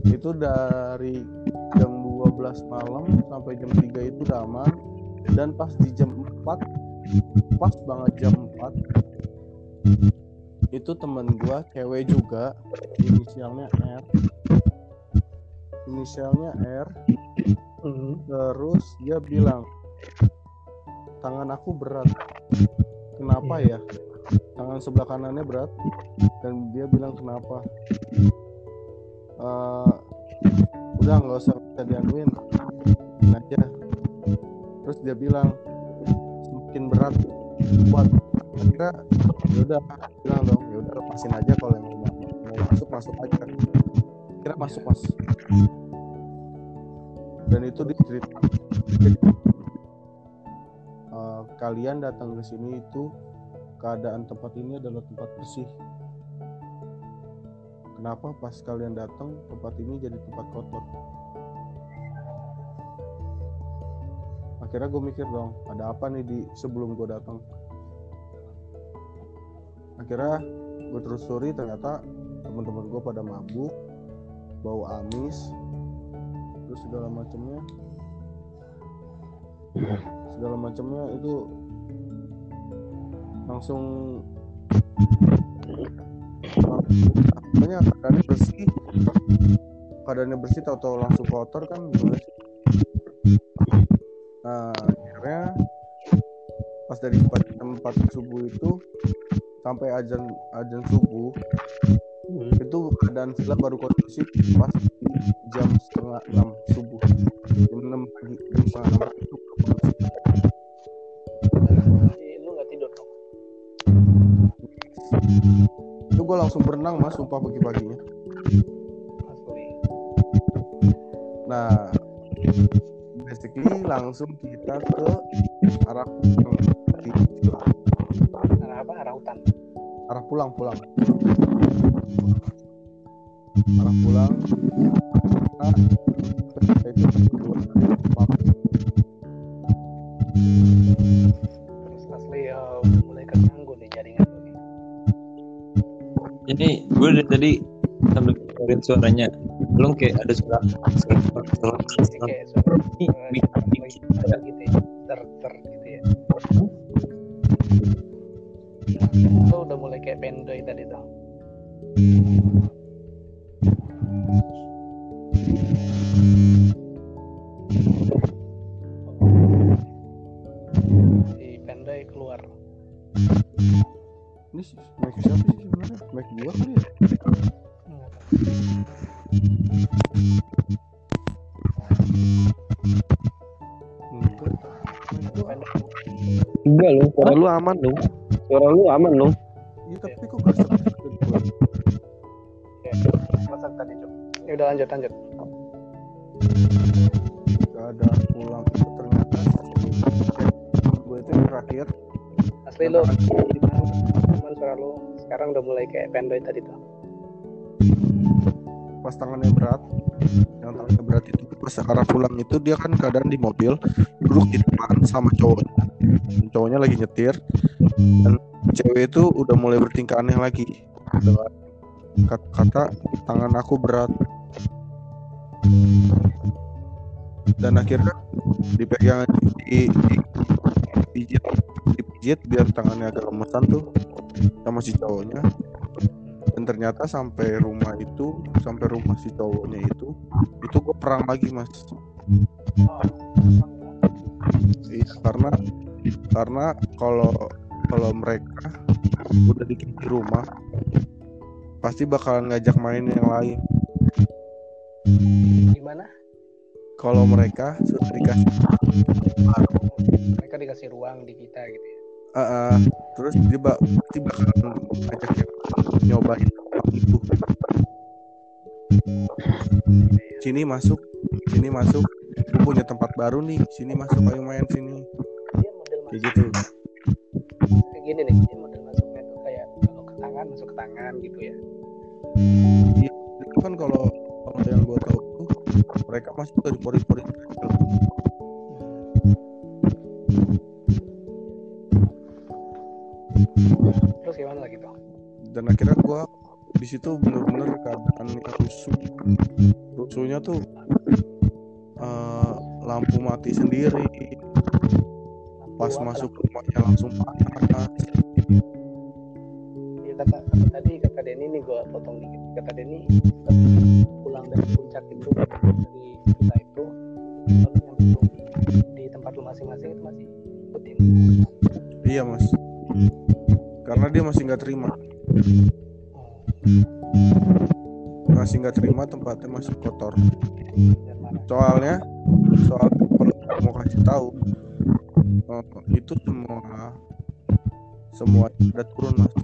Itu dari jam 12 malam sampai jam 3 itu udah aman dan pas di jam 4 pas banget jam 4 itu temen gua cewek juga inisialnya R. Inisialnya R. Hmm. Terus dia bilang tangan aku berat. Kenapa ya? Tangan sebelah kanannya berat dan dia bilang kenapa? Eh, udah nggak usah bisa dianuin aja. Terus dia bilang semakin berat kuat. Akhirnya ya udah bilang dong ya udah lepasin aja kalau yang mau, mau masuk masuk aja. Kira masuk mas dan itu diceritakan kalian datang ke sini itu keadaan tempat ini adalah tempat bersih. Kenapa pas kalian datang tempat ini jadi tempat kotor? Akhirnya gue mikir dong ada apa nih di sebelum gue datang? Akhirnya gue telusuri ternyata teman-teman gue pada mabuk bau amis terus segala macamnya segala macamnya itu langsung makanya keadaannya bersih. Keadaannya bersih tahu-tahu langsung kotor kan gimana sih? Nah akhirnya pas dari 4 subuh itu sampai ajan ajan subuh itu keadaan villa baru kondusif pas jam setengah enam subuh. Jam enam pagi jam setengah enam itu lu nggak tidur dong? itu gue langsung berenang mas sumpah pagi-paginya Asli. nah basically langsung kita ke arah Arah apa? Arah hutan. arah pulang pulang arah pulang nah kita itu Terus asli udah mulai keganggu nih jaringan nih. Ini gue dari tadi sambil dengerin suaranya. Belum kayak ada suara suara suara kayak suara gitu ya. Ter ter gitu ya. Lu udah mulai kayak pendoy tadi tuh. Si ini sih mic siapa sih sebenarnya mic gua kali ya enggak loh, suara lu aman loh. Suara lu aman loh. iya tapi kok gak Ya, masak tadi cuk. Ya udah lanjut lanjut. keadaan pulang itu ternyata gue itu terakhir Asli gimana? Cuman suara lu sekarang udah mulai kayak pendoy tadi tuh. pas tangannya berat yang tangannya berat itu pas arah pulang itu dia kan keadaan di mobil duduk di depan sama Dan cowoknya lagi nyetir dan cewek itu udah mulai bertingkah aneh lagi dengan kata-kata tangan aku berat dan akhirnya dipegang di, di, dipijit dipijit biar tangannya agak lemesan tuh sama si cowoknya. Dan ternyata sampai rumah itu sampai rumah si cowoknya itu itu gue perang lagi mas. Iya karena karena kalau kalau mereka udah dikit di rumah pasti bakalan ngajak main yang lain. Gimana? Kalau mereka sudah dikasih Mereka dikasih ruang di kita gitu ya. Ah, ah. terus dia bak pasti ngajak yang nyobain itu sini masuk sini masuk Gua punya tempat baru nih sini masuk ayo main sini Dia model kayak masuk gitu kayak gini nih. Dia model masuknya tuh kayak kalau ke tangan masuk ke tangan gitu ya. itu kan kalau kalau yang gue tahu tuh mereka masuk dari pori-pori kecil Terus gimana lagi tuh? dan akhirnya gue di situ bener-bener keadaan rusuh. Rusuhnya tuh eh, lampu mati sendiri. Pas masuk rumahnya langsung panas Iya kata, kata tadi kata Denny nih gue potong dikit. Kata Denny pulang dari puncak itu dari kita itu lalu nyampe di, di tempat lu masing-masing itu masih ikutin. iya mas karena dia masih nggak terima masih nggak terima tempatnya masih kotor soalnya soal kalau mau kasih tahu eh, itu semua semua pada turun mas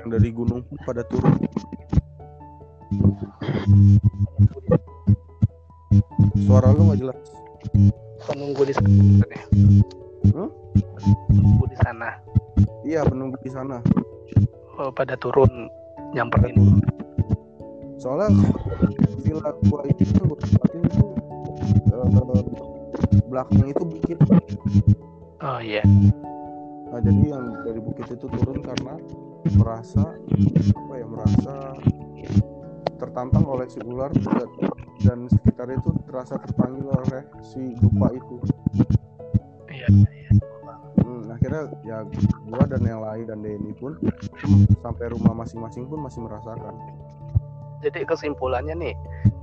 yang dari gunung pun pada turun suara lu nggak jelas Penunggu di sana. Hmm? Penunggu di sana. iya penunggu di sana Oh, pada turun nyamperin. soalnya villa gua itu kan gua tempatin itu eh, belakang itu bukit Oh iya. nah jadi yang dari bukit itu turun karena merasa apa ya merasa tertantang oleh si ular dan, dan sekitar itu terasa terpanggil oleh si dupa itu. Iya iya. Hmm, akhirnya ya gua dan yang lain dan Denny pun sampai rumah masing-masing pun masih merasakan. Jadi kesimpulannya nih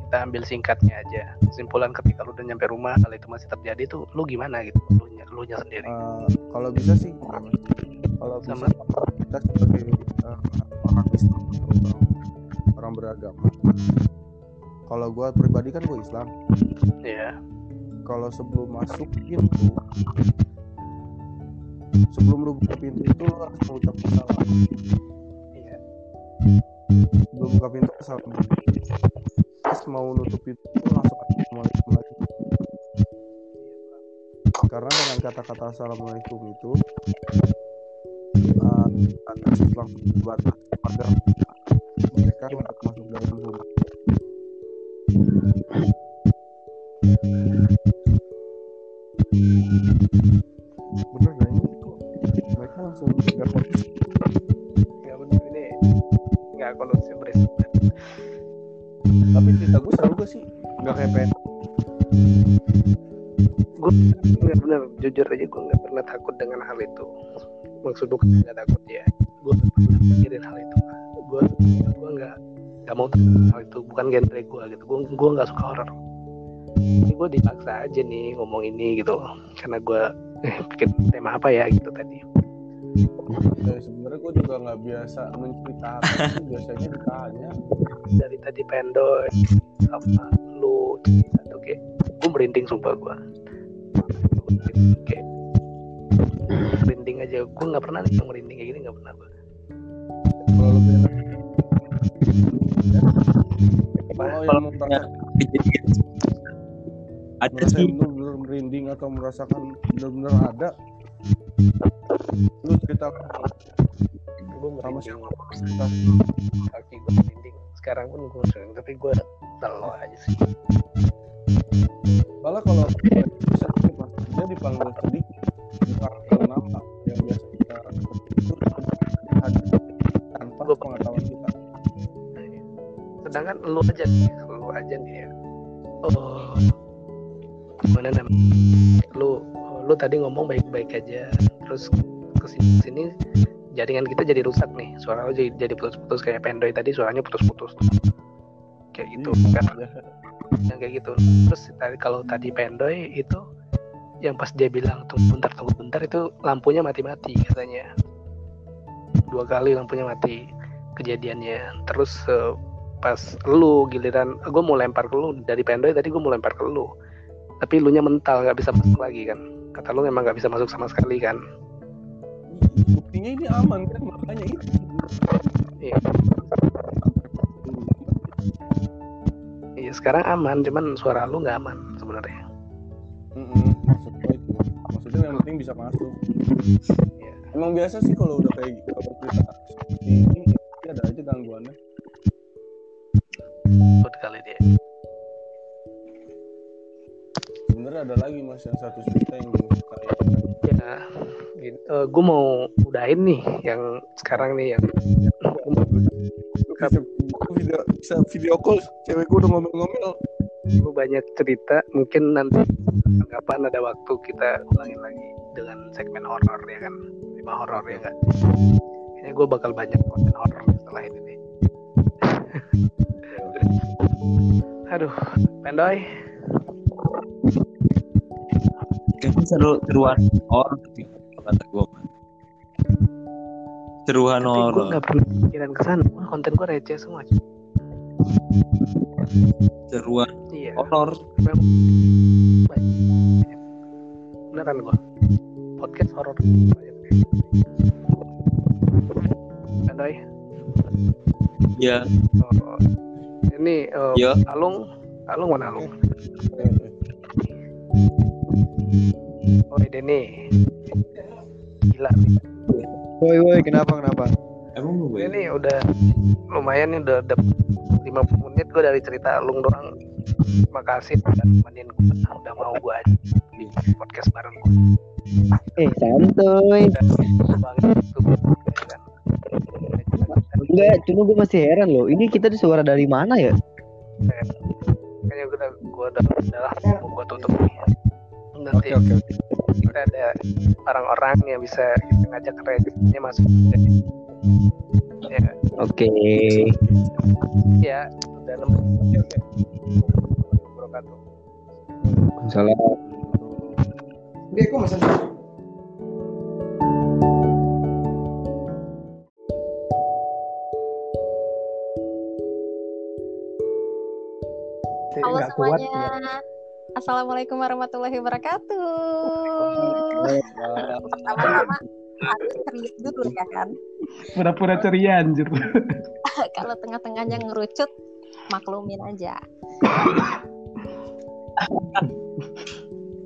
kita ambil singkatnya aja. Kesimpulan ketika lu udah nyampe rumah hal itu masih terjadi tuh lu gimana gitu? Lu nya lu nya sendiri. Eh, kalau bisa sih kalau bisa kita sebagai eh, orang Islam orang, orang beragama. Kalau gua pribadi kan gua Islam. Ya kalau sebelum masuk pintu sebelum lu buka pintu itu lu harus mengucapkan salam. Iya. Sebelum buka pintu salam terus mau nutup lu langsung assalamualaikum lagi karena dengan kata-kata assalamualaikum itu uh, akan langsung dibatas agar mereka untuk masuk dalam rumah bener gak ini kok? Mereka langsung nggak kondisi nggak benar ini. Nggak kondusif berisik tapi cerita gue seru gak sih? Nggak kayak pengen gue nggak benar jujur aja gue nggak pernah takut dengan hal itu. Maksud gue nggak takut ya. Gue nggak pernah mikirin hal itu. Gue gue nggak nggak mau takut hal itu. Bukan genre gue gitu. Gue gue nggak suka horor ini gue dipaksa aja nih ngomong ini gitu. Karena gue eh, bikin tema apa ya gitu tadi Ya, sebenarnya gue juga nggak biasa menceritakan *laughs* biasanya ditanya. Dari tadi pendoy sama lu atau kayak gue merinding sumpah gue kayak merinding aja. Gue nggak pernah nih merinding kayak gini nggak pernah gue kalau enak Apa? kalau yang ada merasa sih. benar-benar merinding atau merasakan benar-benar ada lu cerita gue sama siapa cerita kaki gue merinding. Sekarang pun gue sering tapi gue telo aja sih. Soalnya kalau bisa dia dipanggil sedikit. Dipanggil nama yang biasa kita tanpa Gua- pengetahuan kita. Sedangkan lu aja nih lu aja nih. Ya oh gimana namanya? Lu lu tadi ngomong baik-baik aja. Terus ke sini sini jaringan kita jadi rusak nih. Suara lu jadi, jadi putus-putus kayak pendoy tadi suaranya putus-putus. Kayak gitu Iya, kan? ya. yang kayak gitu. Terus tadi kalau tadi pendoy itu yang pas dia bilang tunggu bentar tunggu bentar itu lampunya mati-mati katanya. Dua kali lampunya mati kejadiannya. Terus eh, pas lu giliran gue mau lempar ke lu dari pendoy tadi gue mau lempar ke lu. Tapi lu nya mental nggak bisa masuk lagi kan kata lu memang nggak bisa masuk sama sekali kan? Buktinya ini aman kan? Makanya itu. Iya. iya sekarang aman cuman suara lu nggak aman sebenarnya. Mm-mm, maksud gua itu. Maksudnya yang penting bisa masuk. Iya. emang biasa sih kalau udah kayak gitu kalau seperti ini ada aja gangguannya. Buat kali dia ada lagi mas yang satu cerita yang kita ya gue mau udahin nih yang sekarang nih yang bisa, video bisa video call. Cewek gue udah ngomel-ngomel. Gue banyak cerita mungkin nanti kapan ada waktu kita ulangin lagi dengan segmen horor ya kan? Tema horor ya kan kayaknya gue bakal banyak konten horor setelah ini nih. *laughs* Aduh pendoy kayaknya seru seruan horor kata gue mah seruan tapi gue horor nggak pernah pikiran ke sana Wah, konten gue receh semua seruan iya. horor banyak. beneran gue podcast horor. Banyak. pendoy ya Oh, ini eh, ya Alung, Alung mana Alung? Ini nih, gila nih. Woi woi kenapa kenapa? emang lu gue Ini udah lumayan nih udah dapet 50 menit gue dari cerita Alung doang. Makasih udah nemenin gue, udah mau gue aja di podcast bareng gue. Eh santuy. Enggak, cuma gue masih heran loh. Ini kita di suara dari mana ya? kayaknya gue udah gue udah udah mau gue tutup nih nanti Oke oke oke. kita ada orang-orang yang bisa kita ngajak rednya masuk jadi ya Oke. ya dalam oke oke wabarakatuh Salam. Dia kok masih Halo nggak kuat semuanya. Assalamualaikum warahmatullahi wabarakatuh. Pertama-tama harus serius dulu ya kan. pura-pura ceria anjir *laughs* Kalau tengah-tengahnya ngerucut, maklumin aja.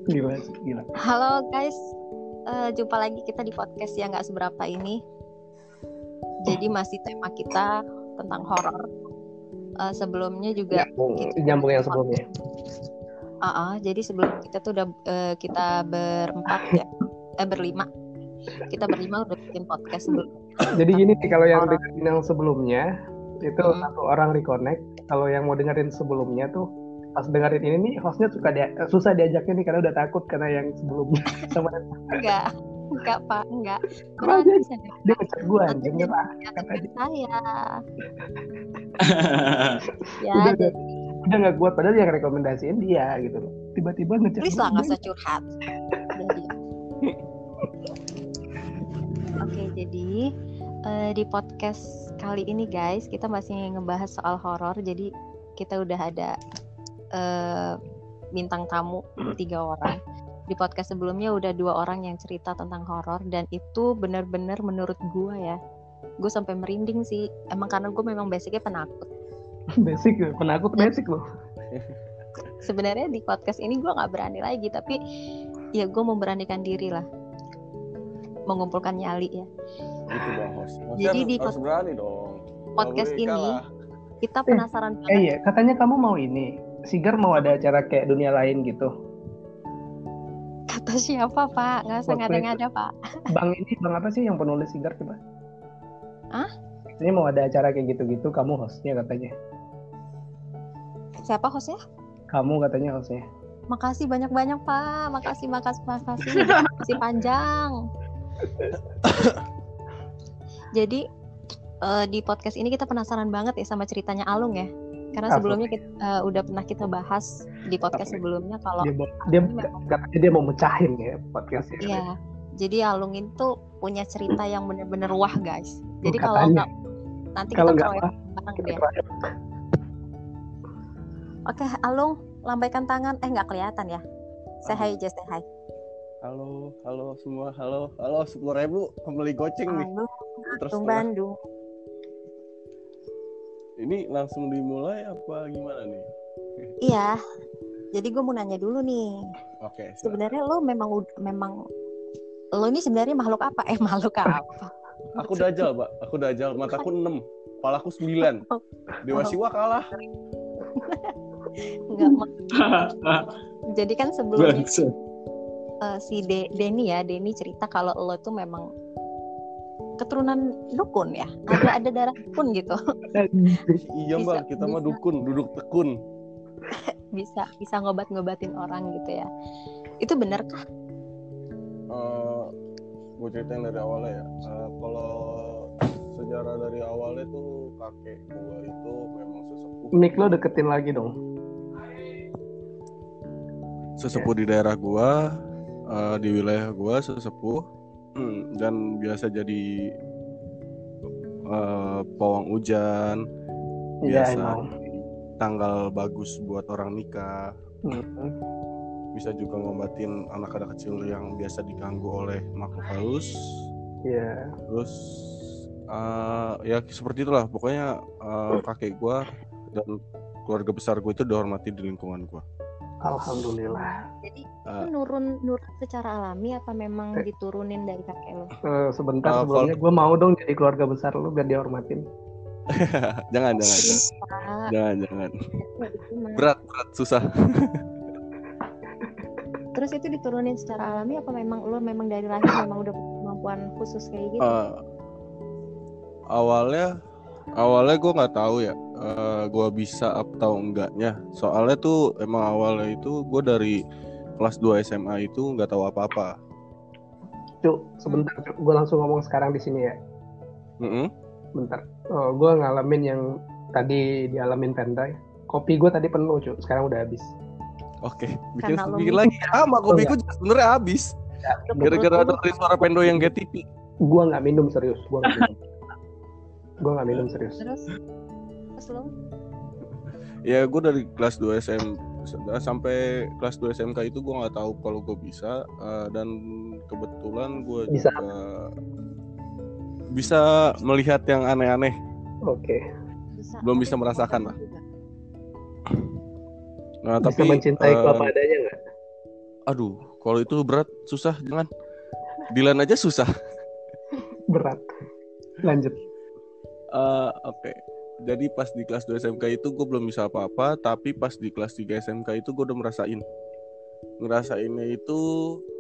gila gila Halo guys, Eh, jumpa lagi kita di podcast yang nggak seberapa ini. Jadi masih tema kita tentang horor. Eh, sebelumnya juga nyambung kita- nyambung yang sebelumnya Ah, ah, jadi sebelum kita tuh udah eh, kita berempat ya, eh berlima. Kita berlima udah bikin podcast sebelumnya. jadi gini nih kalau yang dengerin yang sebelumnya itu Hmm. satu orang reconnect kalau yang mau dengerin sebelumnya tuh pas dengerin ini nih hostnya suka dia, susah diajaknya nih karena udah takut karena yang sebelumnya *laughs* sama Enggak, enggak pak, enggak. Berani dia- saya. dia ngecek gue anjing nyerah Kata saya. ya, jadi udah nggak kuat padahal yang rekomendasiin dia gitu loh tiba-tiba ngecek please lah nggak usah curhat. *laughs* Oke, jadi eh, di podcast kali ini guys, kita masih ngebahas soal horor. Jadi kita udah ada eh, bintang tamu tiga orang. Di podcast sebelumnya udah dua orang yang cerita tentang horor dan itu benar-benar menurut gua ya, gue sampai merinding sih. Emang karena gue memang basicnya penakut. Basic loh penakut basic loh. Sebenarnya di podcast ini gue nggak berani lagi tapi ya gue memberanikan diri lah. Mengumpulkan nyali ya. Itu dong host. Jadi harus, di harus pod- berani dong. Podcast ini kalah. kita penasaran eh banget. iya katanya kamu mau ini. Sigar mau ada acara kayak dunia lain gitu. Kata siapa pak? Nggak usah ngada-ngada pak. Bang ini bang apa sih yang penulis Sigar coba? Hah? Ini mau ada acara kayak gitu-gitu kamu hostnya katanya. Siapa hostnya? Kamu katanya hostnya. Makasih banyak-banyak pak. Makasih makasih makasih. Masih panjang. Jadi eh, di podcast ini kita penasaran banget ya sama ceritanya Alung ya. Karena Apa? sebelumnya kita, eh, udah pernah kita bahas di podcast Apa? sebelumnya kalau dia mau- dia katanya dia mau mecahin ya podcastnya. Iya. Jadi Alung itu punya cerita yang bener-bener wah guys. Jadi kalau nggak nanti Kalau kita nggak keroyok bareng deh. keroyok. Oke, Alung lambaikan tangan. Eh nggak kelihatan ya? Say hi, just say hi. Halo, halo semua, halo, halo sepuluh ribu kembali goceng nih. Halo, Terus Bandung. ini langsung dimulai apa gimana nih? Iya. Jadi gue mau nanya dulu nih. Oke, silakan. Sebenarnya lo memang memang lo ini sebenarnya makhluk apa? Eh makhluk apa? Aku dajal, Pak. Aku dajal, mataku 6, kepalaku 9. Dewa Siwa kalah. Enggak. mak- *laughs* Jadi kan sebelumnya Bangsa. eh, si De- Denny ya, Denny cerita kalau lo tuh memang keturunan dukun ya. Ada ada darah dukun gitu. *laughs* Iya, Bisa- Mbak, kita mah dukun, duduk tekun. *laughs* bisa bisa ngobat-ngobatin orang gitu ya. Itu bener kah? Eh, gue ceritain dari awalnya ya. Eh, kalau sejarah dari awalnya tuh kakek gue itu memang sesepuh. mic lo deketin lagi dong sesepuh di daerah gua eh, di wilayah gua sesepuh hmm, dan biasa jadi eh, pawang hujan iya biasa emang tanggal bagus buat orang nikah Hmm. Bisa juga ngobatin anak-anak kecil yang biasa diganggu oleh makhluk halus. Iya. Terus eh, ya seperti itulah. Pokoknya eh, kakek gua dan keluarga besar gue itu dihormati di lingkungan gua. Alhamdulillah. Jadi itu nurun nurun secara alami apa memang Eh. diturunin dari kakek lo? Eh, sebentar Eh, sebelumnya gue mau dong jadi keluarga besar lu biar dihormatin. *laughs* Jangan jangan jangan. Pak, jangan jangan. Mah. berat berat susah *laughs* Terus itu diturunin secara alami apa memang lo memang dari lahir *coughs* memang udah kemampuan khusus kayak gitu? Eh, awalnya awalnya gue nggak tahu ya eh, gue bisa atau enggaknya soalnya tuh emang awalnya itu gue dari kelas 2 SMA itu nggak tahu apa-apa Cuk, sebentar Cuk. Gue langsung ngomong sekarang di sini ya. Mm-mm. Bentar. Oh, gue ngalamin yang tadi dialamin Pentai. Kopi gue tadi penuh, Cuk. Sekarang udah habis. Oke bikin Karena minum. lagi sama kopiku juga sebenarnya habis gara-gara dari suara pendo yang get TV Gue nggak minum serius. Gue nggak minum. *laughs* nggak minum serius. Terus terus lo ya gue dari kelas 2 SM sampai kelas 2 SMK itu gue nggak tahu kalau gue bisa eh, dan kebetulan gue Bisa. juga bisa melihat yang aneh-aneh Oke. bisa Belum bisa merasakan lah. juga. Nah Bisa tapi mencintaiku eh, apa adanya nggak? aduh kalau itu berat susah jangan Dilan aja susah Berat. Lanjut. Eh, oke jadi pas di kelas 2 SMK itu gue belum bisa apa-apa tapi pas di kelas 3 SMK itu gue udah merasain ngerasainnya itu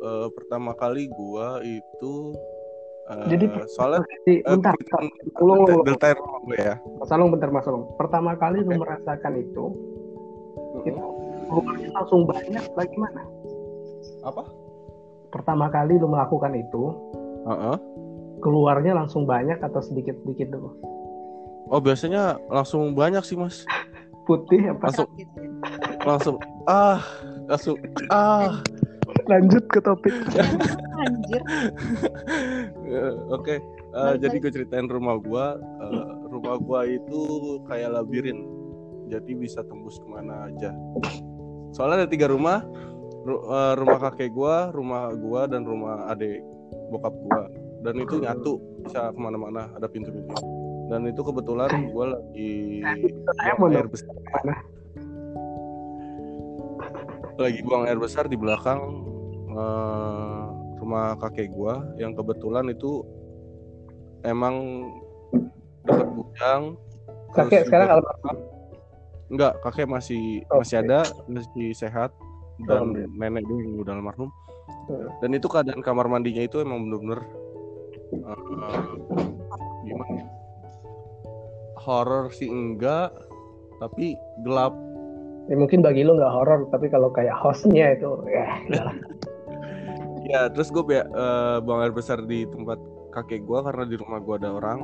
eh, pertama kali gue itu eh, Jadi soalnya eh, bentar, cerita- bentar. Ya Mas Alung, bentar, Mas Alung. Pertama kali lu Oke. merasakan itu, Mm-mm. Itu keluarnya langsung banyak lagi mana? apa Pertama kali lu melakukan itu, Heeh. keluarnya langsung banyak atau sedikit-sedikit dulu? oh biasanya langsung banyak sih mas *laughs* Putih apa? Langsung. Sakit ya. langsung ah langsung ah Lanjut ke topik. *laughs* anjir Eh, Oke, eh, Balik, jadi balik. gue ceritain rumah gua. Eh, rumah gua itu kayak labirin, jadi bisa tembus ke mana aja. Soalnya ada tiga rumah, Ru- eh, rumah kakek gua, rumah gua dan rumah adik bokap gua. Dan itu nyatu bisa ke mana-mana, ada pintu-pintu. Dan itu kebetulan gua lagi Saya buang air besar. Lagi buang air besar di belakang eh, rumah kakek gua yang kebetulan itu emang dekat gudang. Kakek sekarang almarhum. Enggak, kakek masih Oke. masih ada, masih sehat dan Alhamdulillah. nenek dia yang udah almarhum. Hmm. Dan itu keadaan kamar mandinya itu emang bener-bener eh, gimana? ya? Horor sih enggak, tapi gelap. Ya, mungkin bagi lu nggak horor, tapi kalau kayak hostnya itu, ya. *laughs* Ya, terus gue buang air besar di tempat kakek gua karena di rumah gua ada orang.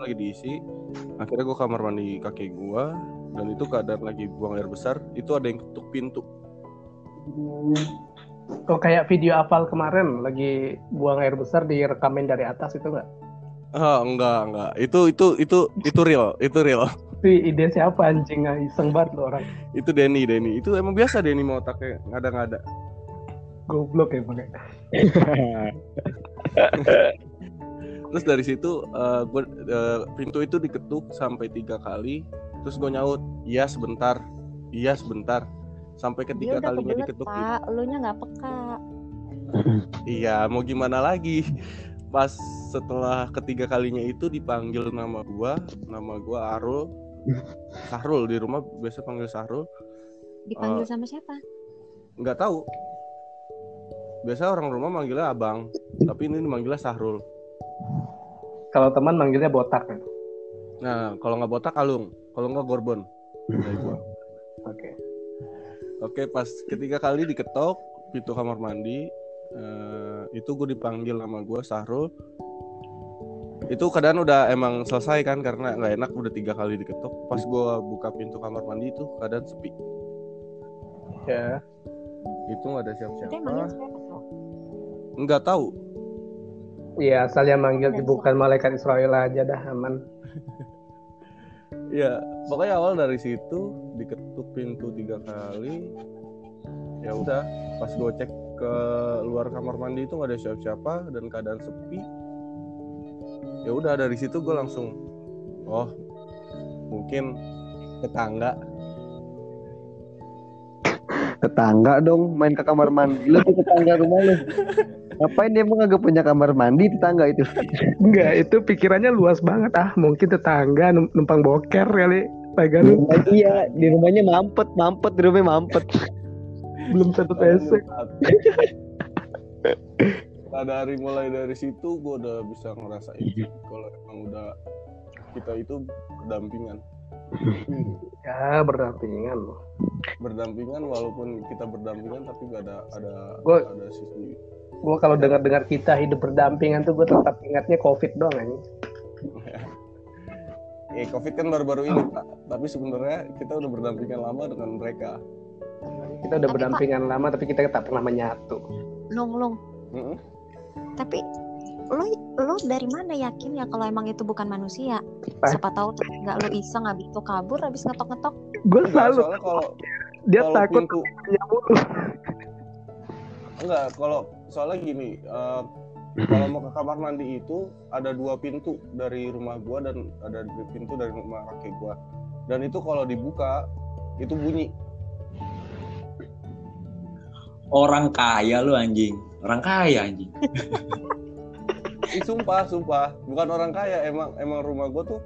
Lagi diisi. Akhirnya gue kamar mandi kakek gua dan itu keadaan lagi buang air besar, itu ada yang ketuk pintu. Oh kayak video apal kemarin lagi buang air besar direkamin dari atas itu nggak? Ah, enggak, enggak. Itu itu itu itu real, itu real. Itu ide siapa anjing nggak iseng banget lu orang Itu Denny, Denny. Itu emang biasa Denny mau otaknya ngada-ngada. goblok ya pakai. *laughs* Terus dari situ eh, gua eh, pintu itu diketuk sampai tiga kali. Terus gue nyaut, iya sebentar, iya sebentar. Sampai ketiga kalinya kebelet diketuk. pak lu nya nggak peka *laughs* Iya, mau gimana lagi? *laughs* Pas setelah ketiga kalinya itu dipanggil nama gua, nama gua Arul. *laughs* Sahrul di rumah biasa panggil Sahrul. dipanggil Eh. sama siapa Nggak tahu. Biasa orang rumah manggilnya Abang, tapi ini manggilnya Sahrul. Kalau teman manggilnya botak kan. Nah, kalau nggak botak Alung, kalau nggak Gorbon. Oke. Oke, pas ketiga kali diketok pintu kamar mandi, eh, itu gue dipanggil nama gue Sahrul. Itu keadaan udah emang selesai kan karena nggak enak udah tiga kali diketok. Pas gue buka pintu kamar mandi itu keadaan sepi. Ya. Itu nggak ada siapa-siapa. siapa Bro? Nggak tahu. Iya asalnya manggil Ada bukan malaikat Israel aja dah aman. Ya, pokoknya awal dari situ diketuk pintu tiga kali. Ya udah, pas gue cek ke luar kamar mandi itu nggak ada siapa-siapa dan keadaan sepi. Ya udah dari situ gue langsung, oh mungkin tetangga. Tetangga dong main ke kamar mandi. Lu tetangga rumah lu. *laughs* Ngapain dia emang agak punya kamar mandi tetangga itu? *laughs* Enggak, itu pikirannya luas banget ah. Mungkin tetangga num- numpang boker kali. Di Lagan rumah iya, di rumahnya mampet, mampet di rumahnya mampet. belum satu pesek. Pada hari mulai dari situ gue udah bisa ngerasain kalau emang udah kita itu berdampingan ya berdampingan loh berdampingan walaupun kita berdampingan tapi gak ada ada Gua- ada sisi gue kalau dengar dengar kita hidup berdampingan tuh gue tetap ingatnya covid doang anjing *laughs* eh covid kan baru-baru ini pak tapi sebenarnya kita udah berdampingan lama dengan mereka kita udah Tapi, berdampingan lama tapi kita tak pernah menyatu Lung, lung. Mm-mm. Tapi lo lo dari mana yakin ya kalau emang itu bukan manusia? Apa? Siapa tahu nggak lo iseng habis itu kabur habis ngetok-ngetok. gue selalu soalnya kalau dia kalau takut pintu mulu enggak kalau soalnya gini eh, kalau mau ke kamar mandi itu ada dua pintu dari rumah gua dan ada dua pintu dari rumah kakek gua. Dan itu kalau dibuka itu bunyi. Orang kaya lu anjing. Orang kaya anjing. Sumpah sumpah. Bukan orang kaya emang emang rumah gua tuh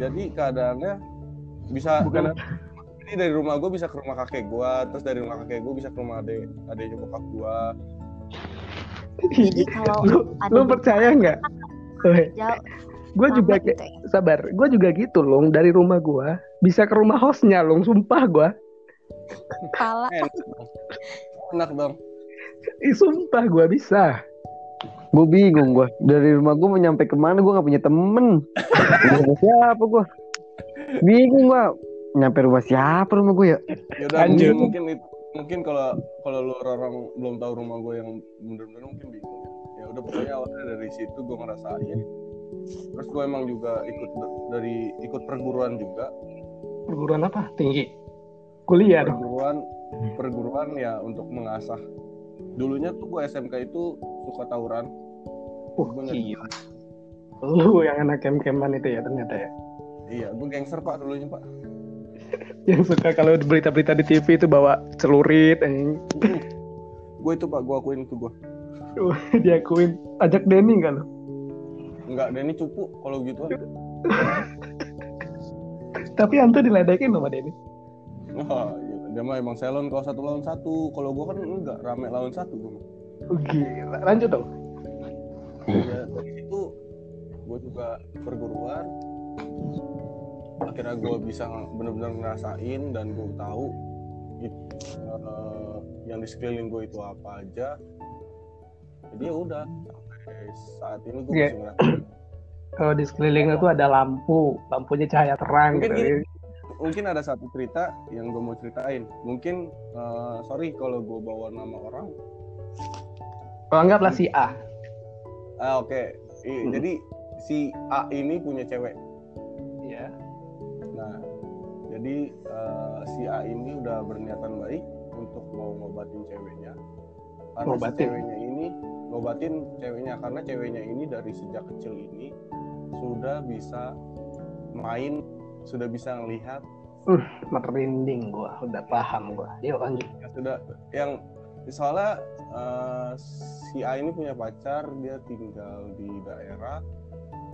jadi keadaannya bisa Bukan jadi dari rumah gua bisa ke rumah kakek gua terus dari rumah kakek gua bisa ke rumah adek adeknya bokap gua Jadi kalau lu, ada lu di- percaya nggak? *laughs* Gue juga gitu ya. sabar gue juga gitu loh dari rumah gue bisa ke rumah hostnya loh sumpah gue Kepala. Enak dong enak dong. Ih, sumpah gue bisa. Gue bingung gue Dari rumah gue mau nyampe ke mana gue gak punya temen. Sama siapa gue Bingung gue Nyampe rumah siapa rumah gue ya? Yaudah Lanjut. mungkin, mungkin itu mungkin kalau kalau lu orang belum tahu rumah gue yang bener-bener mungkin bingung ya. Ya udah pokoknya awalnya dari situ gue ngerasain. Terus gue emang juga ikut dari ikut perguruan juga. perguruan apa tinggi kuliah Perguruan perguruan ya untuk mengasah. Dulunya tuh gue SMK itu suka tawuran. uh gila lu yang anak kem-keman itu ya ternyata ya Iya, gue gangster pak dulunya pak. *laughs* yang suka kalau berita-berita di TV itu bawa celurit anjing gue itu pak, gue akuin itu gue. *laughs* diakuin ajak Denny nggak lo Enggak, Denny cupu kalau gitu. *laughs* tapi Anto diledekin sama Denny iya. dia mah emang selon kalau satu lawan satu. Kalau gue kan enggak rame lawan satu gue. oh, gila lanjut dong ya situ gue juga perguruan akhirnya gue bisa benar-benar ngerasain dan gue tahu it- eh, yang di sekeliling gue itu apa aja. Jadi ya udah sampai saat ini gue Iya. masih ngerasain. Kalau di sekelilingnya tuh ada lampu lampunya cahaya terang Mungkin gitu gini. mungkin ada satu cerita yang gue mau ceritain. Mungkin eh, sorry kalau gue bawa nama orang. Kalau anggaplah si A. Ah oke. I- Hmm. jadi si A ini punya cewek. Ya Nah, jadi eh, si A ini udah berniatan baik untuk mau ngobatin ceweknya. Karena si Ngobatin? ceweknya ini ngobatin ceweknya. Karena ceweknya ini dari sejak kecil ini sudah bisa main, sudah bisa ngelihat, merinding gua udah paham gua. Yuk lanjut. Ya sudah yang soalnya eh, si A ini punya pacar, dia tinggal di daerah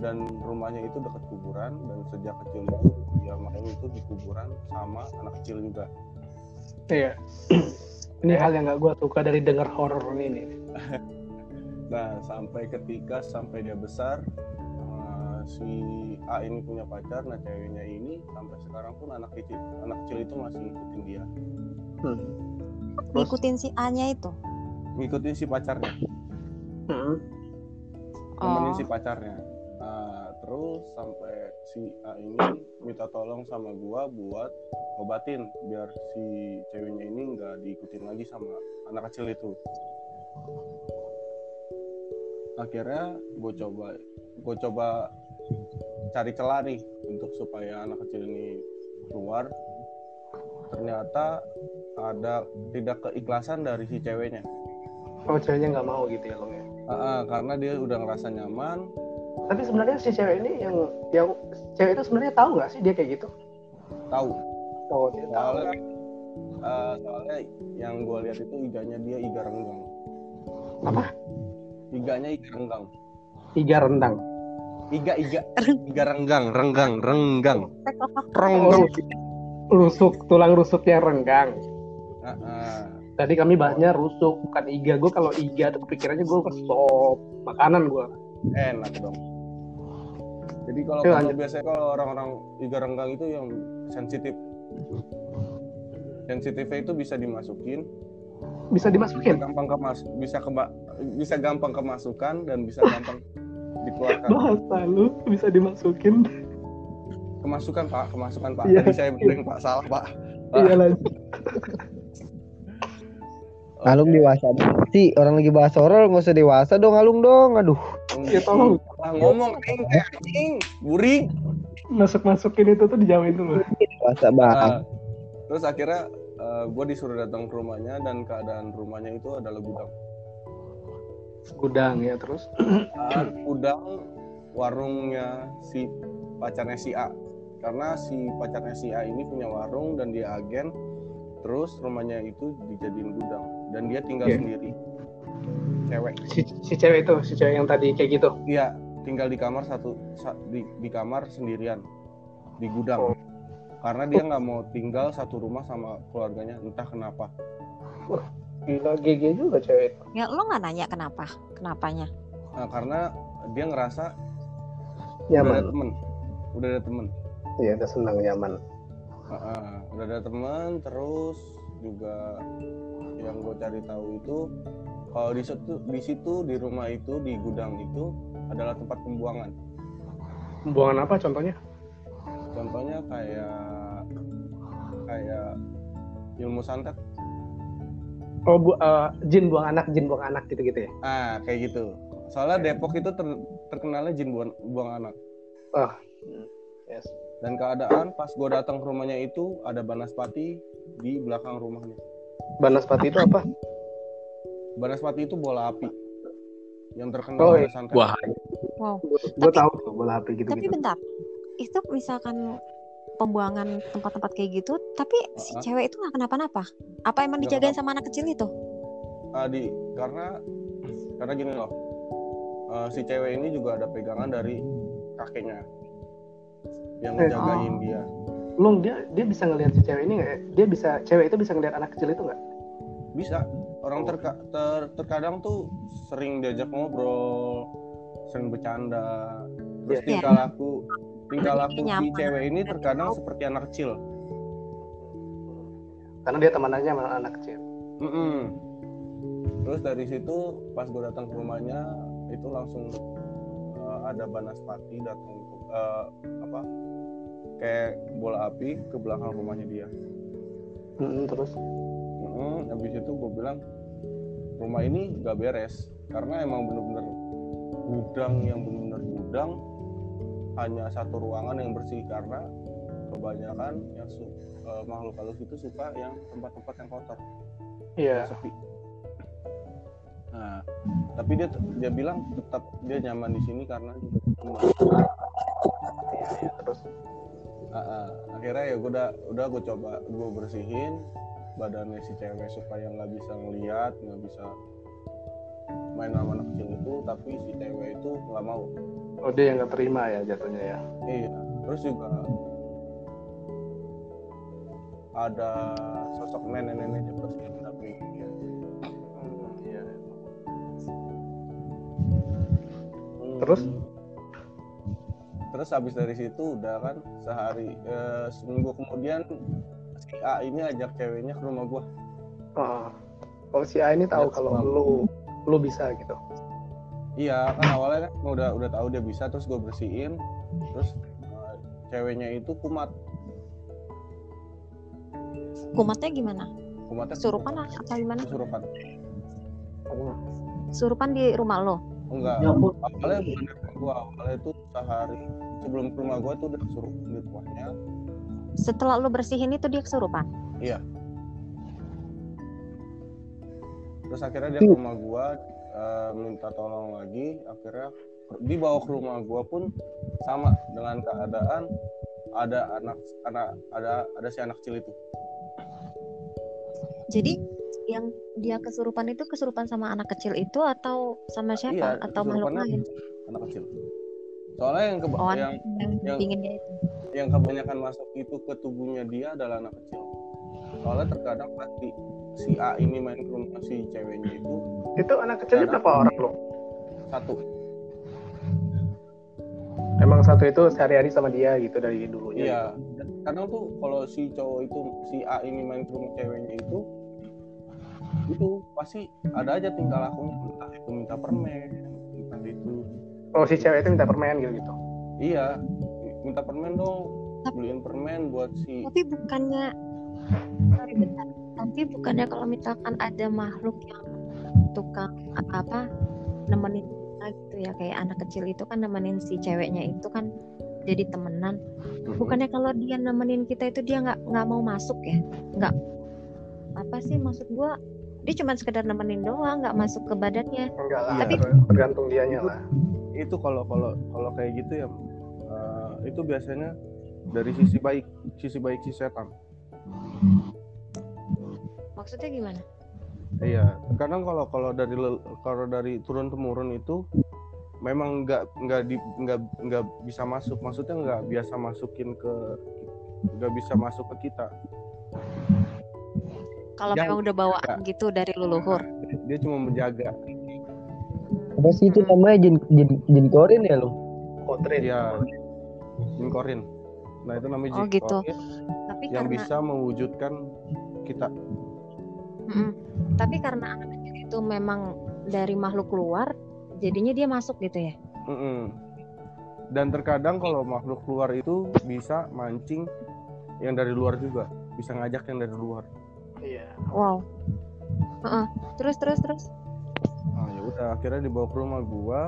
dan rumahnya itu dekat kuburan dan sejak kecil itu dia main itu di kuburan sama anak kecil juga. iya *clears throat* ini hal yang gak gua suka dari denger horor ini *laughs* Nah, sampai ketika sampai dia besar, eh, si A ini punya pacar, nah ceweknya ini sampai sekarang pun anak kecil, anak kecil itu masih ngikutin dia, hmm. ngikutin si A-nya itu. ngikutin si pacarnya, Hmm. nemenin Oh. si pacarnya. Terus sampai si A ini minta tolong sama gua buat obatin biar si ceweknya ini nggak diikutin lagi sama anak kecil itu. Akhirnya gue coba, gue coba cari celah nih untuk supaya anak kecil ini keluar. Ternyata ada tidak keikhlasan dari si ceweknya. oh ceweknya nggak mau gitu ya lo ya ah, karena dia udah ngerasa nyaman, tapi sebenarnya si cewek ini yang yang cewek itu sebenarnya tahu nggak sih dia kayak gitu? Tahu. Oh dia tahu. Soalnya eh, soalnya yang gue lihat itu iganya dia iga renggang. Apa? Iganya iga renggang. Iga rendang iga iga iga renggang renggang renggang. Renggang rusuk tulang rusuknya renggang. Ah, ah. tadi kami bahasnya rusuk bukan iga. Gue kalau iga tuh pikirannya gue ke sop makanan gue enak dong Jadi kalau lanjut. biasanya kalau orang-orang iga renggang itu yang sensitif, sensitifnya itu bisa dimasukin, Bisa bisa dimasukin. gampang kemas, bisa keba, bisa gampang kemasukan dan bisa *laughs* gampang dikeluarkan. Bahasa lu bisa dimasukin. Kemasukan pak, kemasukan pak. Iya. Tadi saya bilang pak salah pak. Iya lanjut. *laughs* Alung dewasa sih orang lagi bahas horor nggak usah dewasa dong Alung dong aduh Ya tolong ngomong anjing kayak anjing, buring. masuk masukin itu tuh dijauhin dulu. dewasa banget Ah, terus akhirnya gue disuruh datang ke rumahnya dan keadaan rumahnya itu adalah gudang. Gudang ya terus. Ah, gudang warungnya si pacarnya si A. Karena si pacarnya si A ini punya warung dan dia agen. Terus rumahnya itu dijadiin gudang dan dia tinggal Iya. sendiri. Cewek. Si, si cewek itu, si cewek yang tadi kayak gitu. Iya, tinggal di kamar satu sa- di, di kamar sendirian di gudang. Oh. Karena dia nggak mau tinggal satu rumah sama keluarganya, entah kenapa. Gila GG juga cewek itu. Ya lo nggak nanya kenapa? Kenapanya? Nah, karena dia ngerasa udah ada Nyaman. temen, udah ada temen. Iya, udah senang nyaman. Heeh, udah ada teman, terus juga yang gue cari tahu itu kalau di situ di situ di rumah itu di gudang itu adalah tempat pembuangan. Pembuangan apa contohnya? Contohnya kayak kayak ilmu santet. Oh, bu, eh, jin buang anak, jin buang anak gitu-gitu ya. Ah, kayak gitu. Soalnya Depok itu ter- terkenalnya jin buang, buang anak. Yes. Dan keadaan pas gue datang ke rumahnya itu ada banaspati di belakang rumahnya. Banaspati itu apa? Banaspati itu bola api yang terkenal Oh, iya. santet. Wah, Wow. Gue tahu tuh bola api gitu Tapi gitu. bentar, itu misalkan pembuangan tempat-tempat kayak gitu, tapi si Uh-uh. cewek itu nggak kenapa-napa? Apa emang Nggak dijagain sama anak kecil itu? Ah, di karena karena gini loh eh, si cewek ini juga ada pegangan dari kakeknya yang Eh, ngejagain oh. dia Lung dia dia bisa ngelihat si cewek ini nggak? ya? Dia bisa cewek itu bisa ngelihat anak kecil itu nggak? bisa orang terka- ter- terkadang tuh sering diajak ngobrol sering bercanda terus Iya. tingkah laku tingkah laku si Nyaman. cewek ini terkadang seperti anak kecil Karena dia temanannya sama anak kecil. Mm-mm. terus dari situ pas gue datang ke rumahnya itu langsung eh, ada banaspati datang eh, apa kayak bola api ke belakang rumahnya dia Mm-mm, terus Mm-mm, habis itu gue bilang rumah ini gak beres karena emang bener-bener gudang yang bener-bener gudang hanya satu ruangan yang bersih karena kebanyakan yang su- eh, makhluk halus itu suka yang tempat-tempat yang kotor iya. yang sepi nah tapi dia dia bilang tetap dia nyaman di sini karena juga teman. Iya, iya, terus Ah, ah. akhirnya ya gue udah udah gue coba gue bersihin badannya si cewek supaya nggak bisa ngeliat nggak bisa main sama anak kecil itu tapi si cewek itu nggak mau oh dia yang nggak terima ya jatuhnya ya. iya terus juga ada sosok nenek-nenek tapi ya. Hmm, iya. Hmm. Terus? habis dari situ udah kan sehari eh, seminggu kemudian si A ini ajak ceweknya ke rumah gua Oh, oh si A ini tahu Lihat kalau lu lu bisa gitu. Iya kan awalnya kan udah udah tahu dia bisa terus gue bersihin terus eh, ceweknya itu kumat Kumatnya gimana? kumatnya Surupan apa gimana? kesurupan Surupan di rumah lo? Enggak. Ya awalnya bukan rumah gua awalnya itu sehari sebelum ke rumah gua tuh udah kesurupan di rumahnya Setelah lo bersihin itu dia kesurupan? terus akhirnya dia ke rumah gua eh, minta tolong lagi. Akhirnya dibawa ke rumah gua pun sama dengan keadaan ada anak anak ada ada si anak kecil itu. Jadi yang dia kesurupan itu kesurupan sama anak kecil itu atau sama siapa? Iya, atau makhluk lain? anak kecil soalnya yang keba- Oh, yang yang, yang yang- pingin dia itu. yang kebanyakan masuk itu ke tubuhnya dia adalah anak kecil. Soalnya terkadang pasti si A ini main ke rumah si ceweknya itu Itu anak kecilnya berapa orang lo? satu. emang satu itu sehari-hari sama dia gitu dari dulunya Iya. Kadang tuh kalau si cowok itu si A ini main ke rumah ceweknya itu itu pasti ada aja tingkah lakunya entah itu minta permen, entah itu oh si cewek itu minta permen gitu gitu iya minta permen dong beliin permen buat si Tapi bukannya sorry bentar. Tapi bukannya kalau misalkan ada makhluk yang tukang apa nemenin kita gitu ya kayak anak kecil itu kan nemenin si ceweknya itu kan jadi temenan. Bukannya kalau dia nemenin kita itu dia nggak nggak mau masuk ya? Nggak apa sih maksud gua? Dia cuma sekedar nemenin doang, nggak masuk ke badannya. enggak lah Tapi- tergantung dianya lah itu kalau kalau kalau kayak gitu ya eh, itu biasanya dari sisi baik sisi baik si setan Maksudnya gimana? iya kadang kalau kalau dari kalau dari turun temurun itu memang nggak nggak di nggak nggak bisa masuk maksudnya nggak biasa masukin ke nggak bisa masuk ke kita Kalau memang udah bawaan gitu dari leluhur. dia cuma menjaga Apa sih itu namanya jin jin jin korin ya lo? Kotrin ya jin korin nah itu namanya Oh, jin gitu. korin Tapi yang karena bisa mewujudkan kita Mm-mm. Tapi karena anak itu memang dari makhluk luar, jadinya dia masuk gitu ya. Mm-mm. Dan terkadang kalau makhluk luar itu bisa mancing yang dari luar juga, bisa ngajak yang dari luar. Iya Wow. Heeh. Terus terus terus. Nah, ya udah akhirnya dibawa ke rumah gua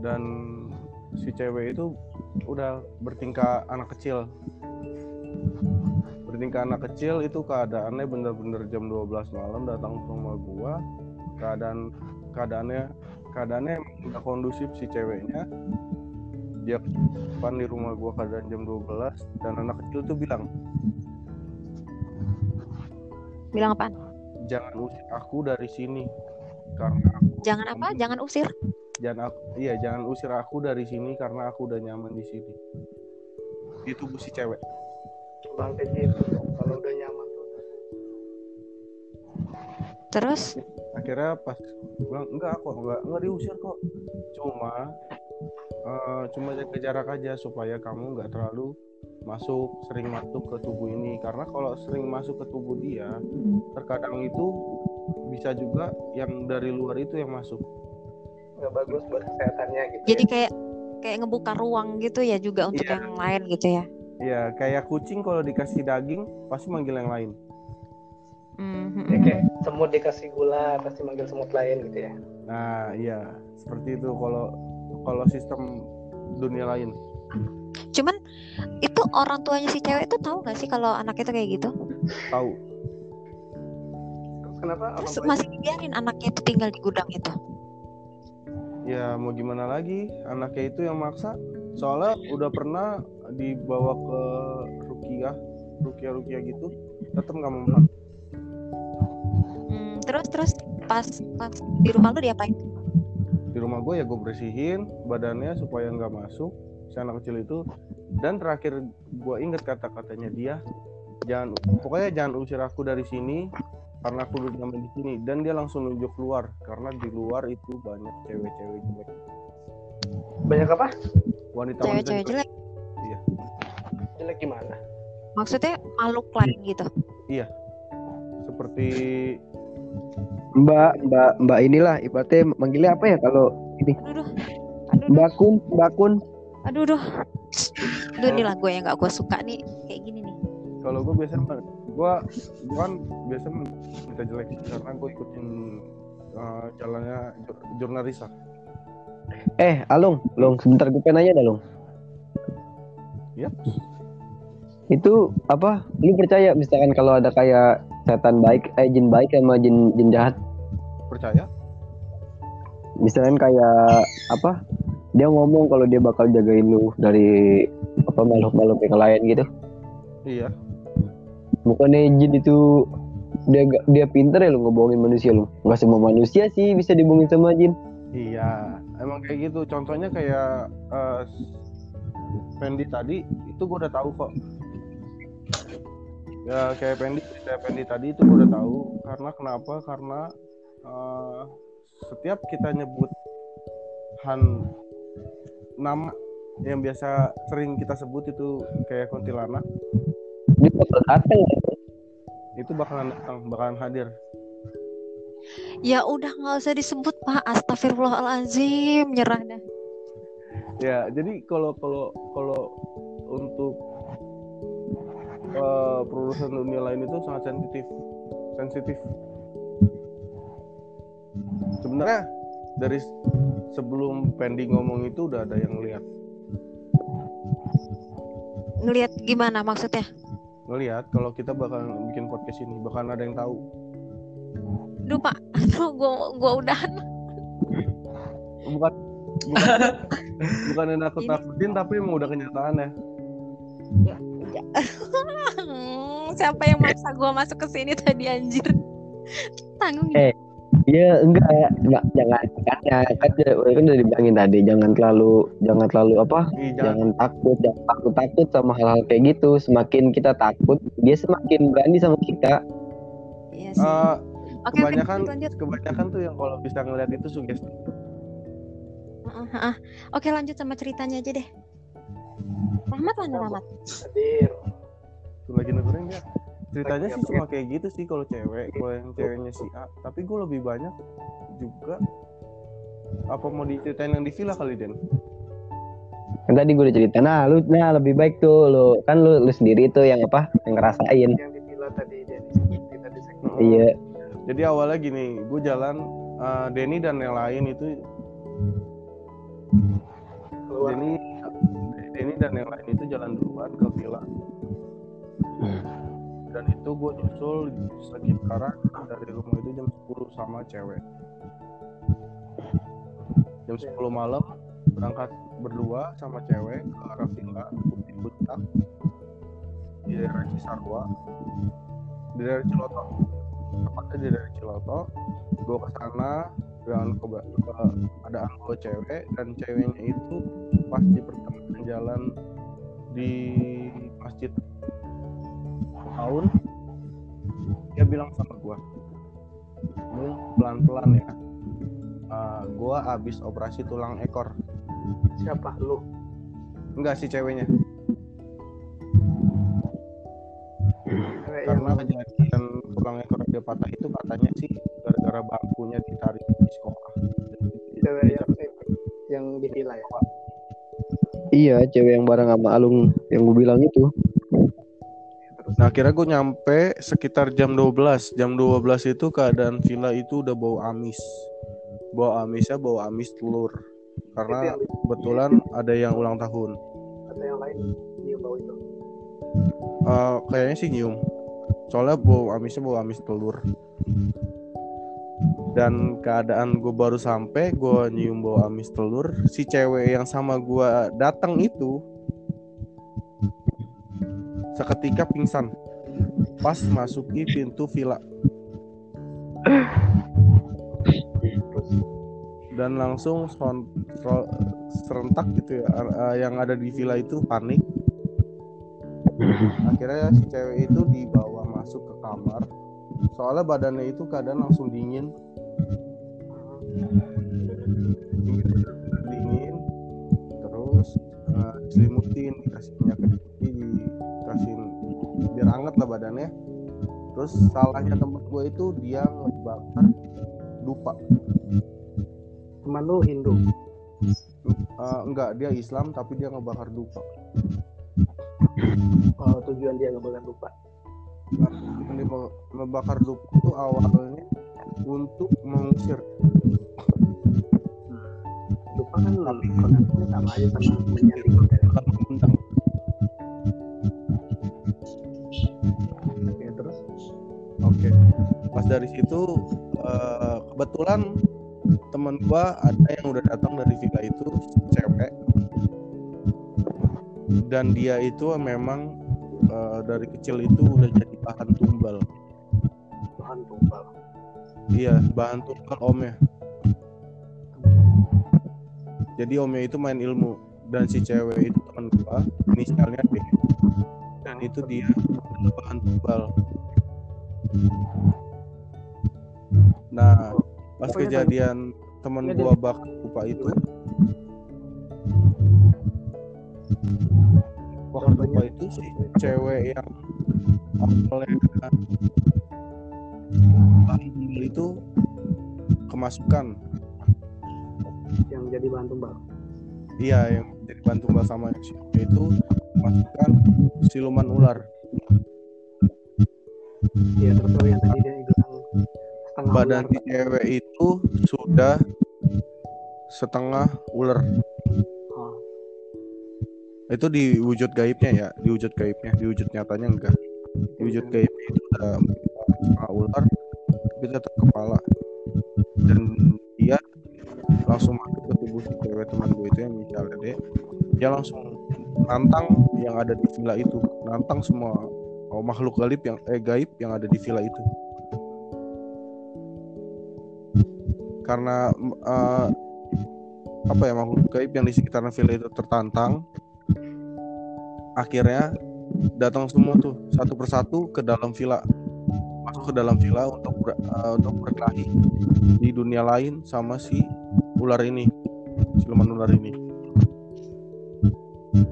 dan si cewek itu udah bertingkah anak kecil. Bertingkah anak kecil itu keadaannya bener-bener jam 12 malam datang ke rumah gua. Keadaan keadaannya keadaannya udah kondusif si ceweknya. Dia ke depan di rumah gua keadaan jam 12 dan anak kecil tuh bilang, Bilang apa? "Jangan usir aku dari sini." Karena aku Jangan apa? Jangan usir. jangan aku iya jangan usir aku dari sini karena aku udah nyaman di sini itu bu si cewek bang kayak gitu kalau udah nyaman tuh Terus akhirnya pas gua bilang enggak kok enggak enggak diusir kok cuma eh, cuma jaga jarak aja supaya kamu nggak terlalu masuk sering masuk ke tubuh ini karena kalau sering masuk ke tubuh dia terkadang itu bisa juga yang dari luar itu yang masuk nggak bagus buat kesehatannya gitu jadi ya. kayak kayak ngebuka ruang gitu ya juga untuk Iya. yang lain gitu ya. ya kayak kucing kalau dikasih daging pasti manggil yang lain Mhm. Ya, kayak semut dikasih gula pasti manggil semut lain gitu ya nah iya seperti itu kalau kalau sistem dunia lain Cuman itu orang tuanya si cewek itu tahu nggak sih kalau anak itu kayak gitu? tahu. Terus kenapa Terus masih dibiarin anaknya itu tinggal di gudang itu. ya mau gimana lagi? Anaknya itu yang maksa. Soalnya udah pernah dibawa ke rukiah rukiah rukiah gitu. Tetap nggak mau Hmm, terus terus pas pas di rumah lu diapain? di rumah gue ya gue bersihin badannya supaya nggak masuk si anak kecil itu dan terakhir gue inget kata-katanya dia jangan pokoknya jangan usir aku dari sini karena aku udah nyaman di sini dan dia langsung nunjuk keluar karena di luar itu banyak cewek-cewek jelek banyak apa wanita Cewek-cewek jelek. jelek gimana Maksudnya makhluk lain gitu. seperti Mbak, Mbak, Mbak inilah ibaratnya manggilnya apa ya kalau ini Aduh, duh. aduh, duh. Mbak Kun, Mbak Kun. Aduh, duh. Aduh, inilah gue yang gak gue suka nih kayak gini nih. kalau gue biasanya gue gue kan biasa minta jelek karena gue ikutin uh, jalannya jur- jurnalis Eh, Alung, Long, sebentar gue pengen nanya dah, Long. Ya. Itu apa? Lu percaya misalkan kalau ada kayak setan baik, eh jin baik sama jin jin jahat? percaya Misalkan kayak apa? Dia ngomong kalau dia bakal jagain lu dari apa makhluk-makhluk yang lain gitu. iya Bukannya jin itu dia dia pinter ya lu ngebohongin manusia lu. Nggak semua manusia sih bisa dibohongin sama jin. iya emang kayak gitu contohnya kayak uh, Pendi tadi itu gue udah tahu kok ya kayak Pendi kayak Pendi tadi itu gue udah tahu karena kenapa karena uh, setiap kita nyebut han nama yang biasa sering kita sebut itu kayak kuntilanak Dia bakal datang ya. itu bakalan datang bakalan hadir Ya udah nggak usah disebut Pak. Astagfirullahalazim, nyerah dah. ya jadi kalau kalau kalau untuk eh, perurusan dunia lain itu sangat sensitif sensitif sebenarnya dari sebelum Pendi ngomong itu udah ada yang lihat Ngelihat gimana maksudnya? ngelihat kalau kita bakal bikin podcast ini bakal ada yang tahu Duh Pak, aduh gua gua udahan. bukan bukan *laughs* bukan yang nakut nakutin tapi emang udah kenyataan ya *laughs* Hmm, Siapa yang maksa gua masuk ke sini tadi anjir? Tanggung Eh. Iya enggak, enggak jangan kan ya kan udah kan udah dibilangin tadi jangan terlalu jangan terlalu apa Ih, jangan jangan takut jangan takut takut sama hal-hal kayak gitu semakin kita takut dia semakin berani sama kita Iya sih. Eh, Oke, oke, kebanyakan lanjut, lanjut. kebanyakan tuh yang kalau bisa ngeliat itu sugesti Heeh, heeh. Oke lanjut sama ceritanya aja deh. Rahmat mana Rahmat? hadir tuh lagi dengerin nggak ceritanya sih cuma kayak gitu sih kalau cewek kalau yang ceweknya si A. Tapi gue lebih banyak juga apa mau diceritain yang di villa kali Den? Kan tadi gue udah cerita. Nah lu nah lebih baik tuh lu kan lu lu sendiri tuh yang apa yang ngerasain. Yang di villa tadi dia di segmen. Iya. Jadi awalnya gini gue jalan eh, Denny dan yang lain itu keluar. Denny Denny dan yang lain itu jalan duluan ke villa dan itu gue nyusul sekitaran dari rumah itu jam 10 sama cewek. Jam 10 malam berangkat berdua sama cewek ke arah villa di puncak. Di daerah Cisarua. Di daerah Ciloto. Tepatnya di daerah Ciloto. Gue ke sana keba- ke- ada gue cewek dan ceweknya itu pas di pertengahan jalan di masjid tahun dia bilang sama gua lu pelan pelan ya Eh, gua abis operasi tulang ekor. Siapa? Lu? Enggak sih ceweknya. Cewek yang karena kejadian tulang ekor dia patah itu katanya sih gara-gara bangkunya ditarik di sekolah. Cewek yang yang di villa ya? Iya cewek yang bareng sama Alung yang gue bilang itu Nah akhirnya gue nyampe sekitar jam 12 Jam 12 itu keadaan villa itu udah bau amis. Bau amisnya bau amis telur. Karena kebetulan ada yang ulang tahun. Atau yang lain? Dia bawa itu? Eh, Kayaknya sih nyium. Soalnya bau amisnya bau amis telur. Dan keadaan gue baru sampai Gue nyium bau amis telur. Si cewek yang sama gue datang itu Seketika pingsan. Pas masuki pintu villa. Dan langsung ro- serentak gitu ya eh, yang ada di villa itu panik. Akhirnya si cewek itu dibawa masuk ke kamar. Soalnya badannya itu keadaan langsung dingin. Dingin. Terus eh, diselimutin dikasih minyak biar hangat lah badannya. Terus salahnya temen gue itu dia ngebakar dupa. Teman lu Hindu? Eh, enggak dia Islam tapi dia ngebakar dupa. Oh, tujuan dia boleh lupa Ini me- membakar dupa itu awalnya untuk mengusir. Lupa kan konteksnya sama aja sama menyaring pas dari situ eh, kebetulan teman gua ada yang udah datang dari villa itu cewek. Dan dia itu memang eh, dari kecil itu udah jadi bahan tumbal. Bahan tumbal. Iya bahan tumbal omnya. Jadi omnya itu main ilmu. Dan si cewek itu teman gua inisialnya D dan itu dia bahan tumbal nah pas Pokoknya kejadian teman Iya, gua bakar lupa itu. Wakar Dupa itu si cewek yang oleh itu kemasukan. Yang jadi bahan tumbal? Iya yang jadi bahan tumbal sama itu kemasukan siluman ular. Iya terus yang tadi dia bilang setengah badan ular, si cewek itu sudah setengah ular. Oh, itu di wujud gaibnya ya di wujud gaibnya di wujud nyatanya enggak. Di wujud gaibnya itu udah setengah ular tapi tetap kepala. Dan dia langsung masuk ke tubuh si cewek teman gue itu yang misalnya deh dia langsung nantang yang ada di villa itu. Nantang semua oh, makhluk gaib yang eh gaib yang ada di villa itu karena eh, apa ya makhluk gaib yang di sekitaran villa itu tertantang akhirnya datang semua tuh satu persatu ke dalam villa. Masuk ke dalam villa untuk ber- eh, untuk berkelahi di dunia lain sama si ular ini siluman ular ini.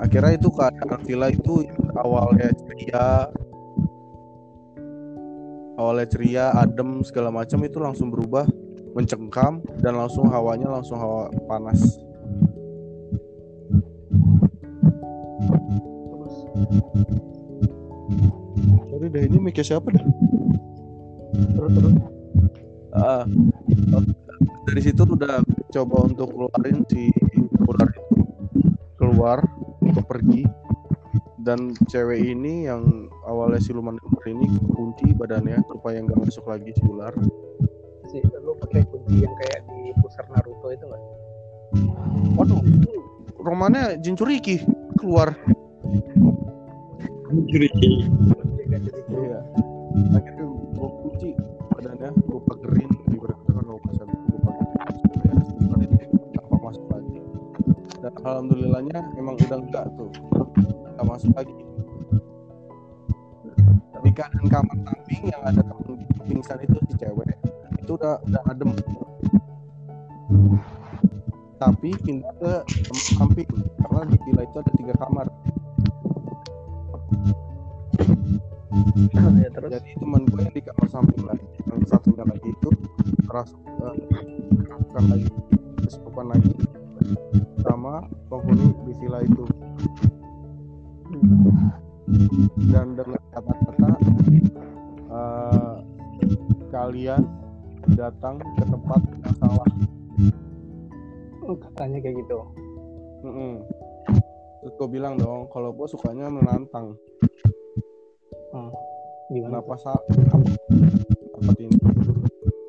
Akhirnya itu keadaan villa itu awalnya ceria awalnya ceria adem segala macam itu langsung berubah mencengkam dan langsung hawanya langsung hawa panas. Terus sorry deh ini mic siapa dah? Terus terus. Ah, dari situ udah coba untuk keluarin si ular itu. Keluar untuk pergi. Dan cewek ini yang awalnya siluman ular ini kunci badannya supaya nggak masuk lagi si ular sih lu pakai kunci yang kayak di pusar Naruto itu nggak? Waduh romannya Jinchuriki keluar. Jaga jadi iya. Akhirnya gue kunci badannya gue pagerin ibaratnya kan lo pasang gue pagerin. Tanpa masuk lagi. Dan alhamdulillahnya emang udah enggak tuh. Nggak masuk lagi. Di keadaan kamar samping yang ada temen pingsan itu si cewek itu udah udah adem. Tapi pindah ke samping karena di villa itu ada tiga kamar. Ya terus? Jadi teman gue yang di kamar samping lagi yang satunya lagi itu keras eh, kerasukan lagi kesurupan lagi sama penghuni di villa itu. Dan dengan kata-kata eh, kalian datang ke tempat yang salah oh, katanya kayak gitu. Mm-mm. terus gue bilang dong kalau gue sukanya menantang. Gimana? Kenapa sa ini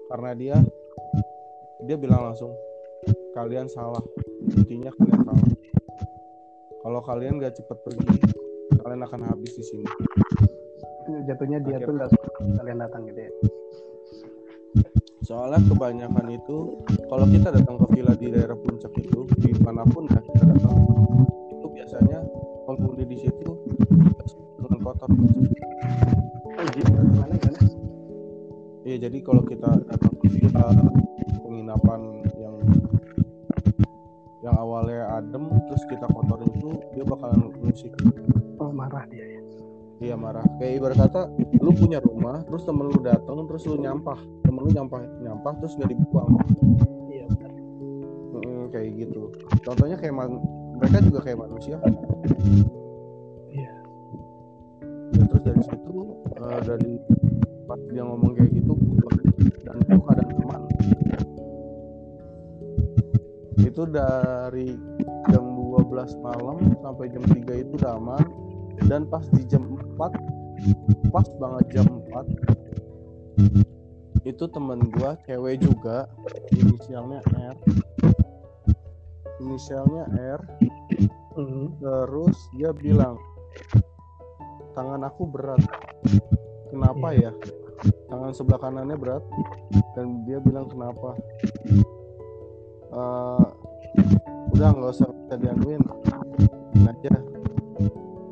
karena dia dia bilang langsung kalian salah. Intinya kalian salah. Kalau kalian gak cepet pergi kalian akan habis di sini. Jatuhnya dia Oke. tuh nggak kalian datang gitu ya soalnya kebanyakan itu kalau kita datang ke villa di daerah puncak itu di mana pun ya kita datang itu biasanya penghuni di situ dengan kotor. Iya jadi kalau kita datang ke villa penginapan yang yang awalnya adem terus kita kotorin itu dia bakalan musik oh marah dia ya dia marah. Kayak ibarat kata lu punya rumah terus temen lu datang terus lu nyampah. Temen lu nyampah nyampah terus nggak dibuang iya benar Mm, kayak gitu. Contohnya kayak man- mereka juga kayak manusia. Iya. Ya, terus dari situ eh, dari pas dia ngomong kayak gitu dan itu keadaan teman. Itu dari jam 12 malam sampai jam 3 itu udah aman dan pas di jam 4 pas banget jam 4 itu temen gua cewek juga inisialnya R. Inisialnya R. Mhm. terus dia bilang tangan aku berat. Kenapa ya? Tangan sebelah kanannya berat. Dan dia bilang kenapa? Eh, udah nggak usah bisa dianuin aja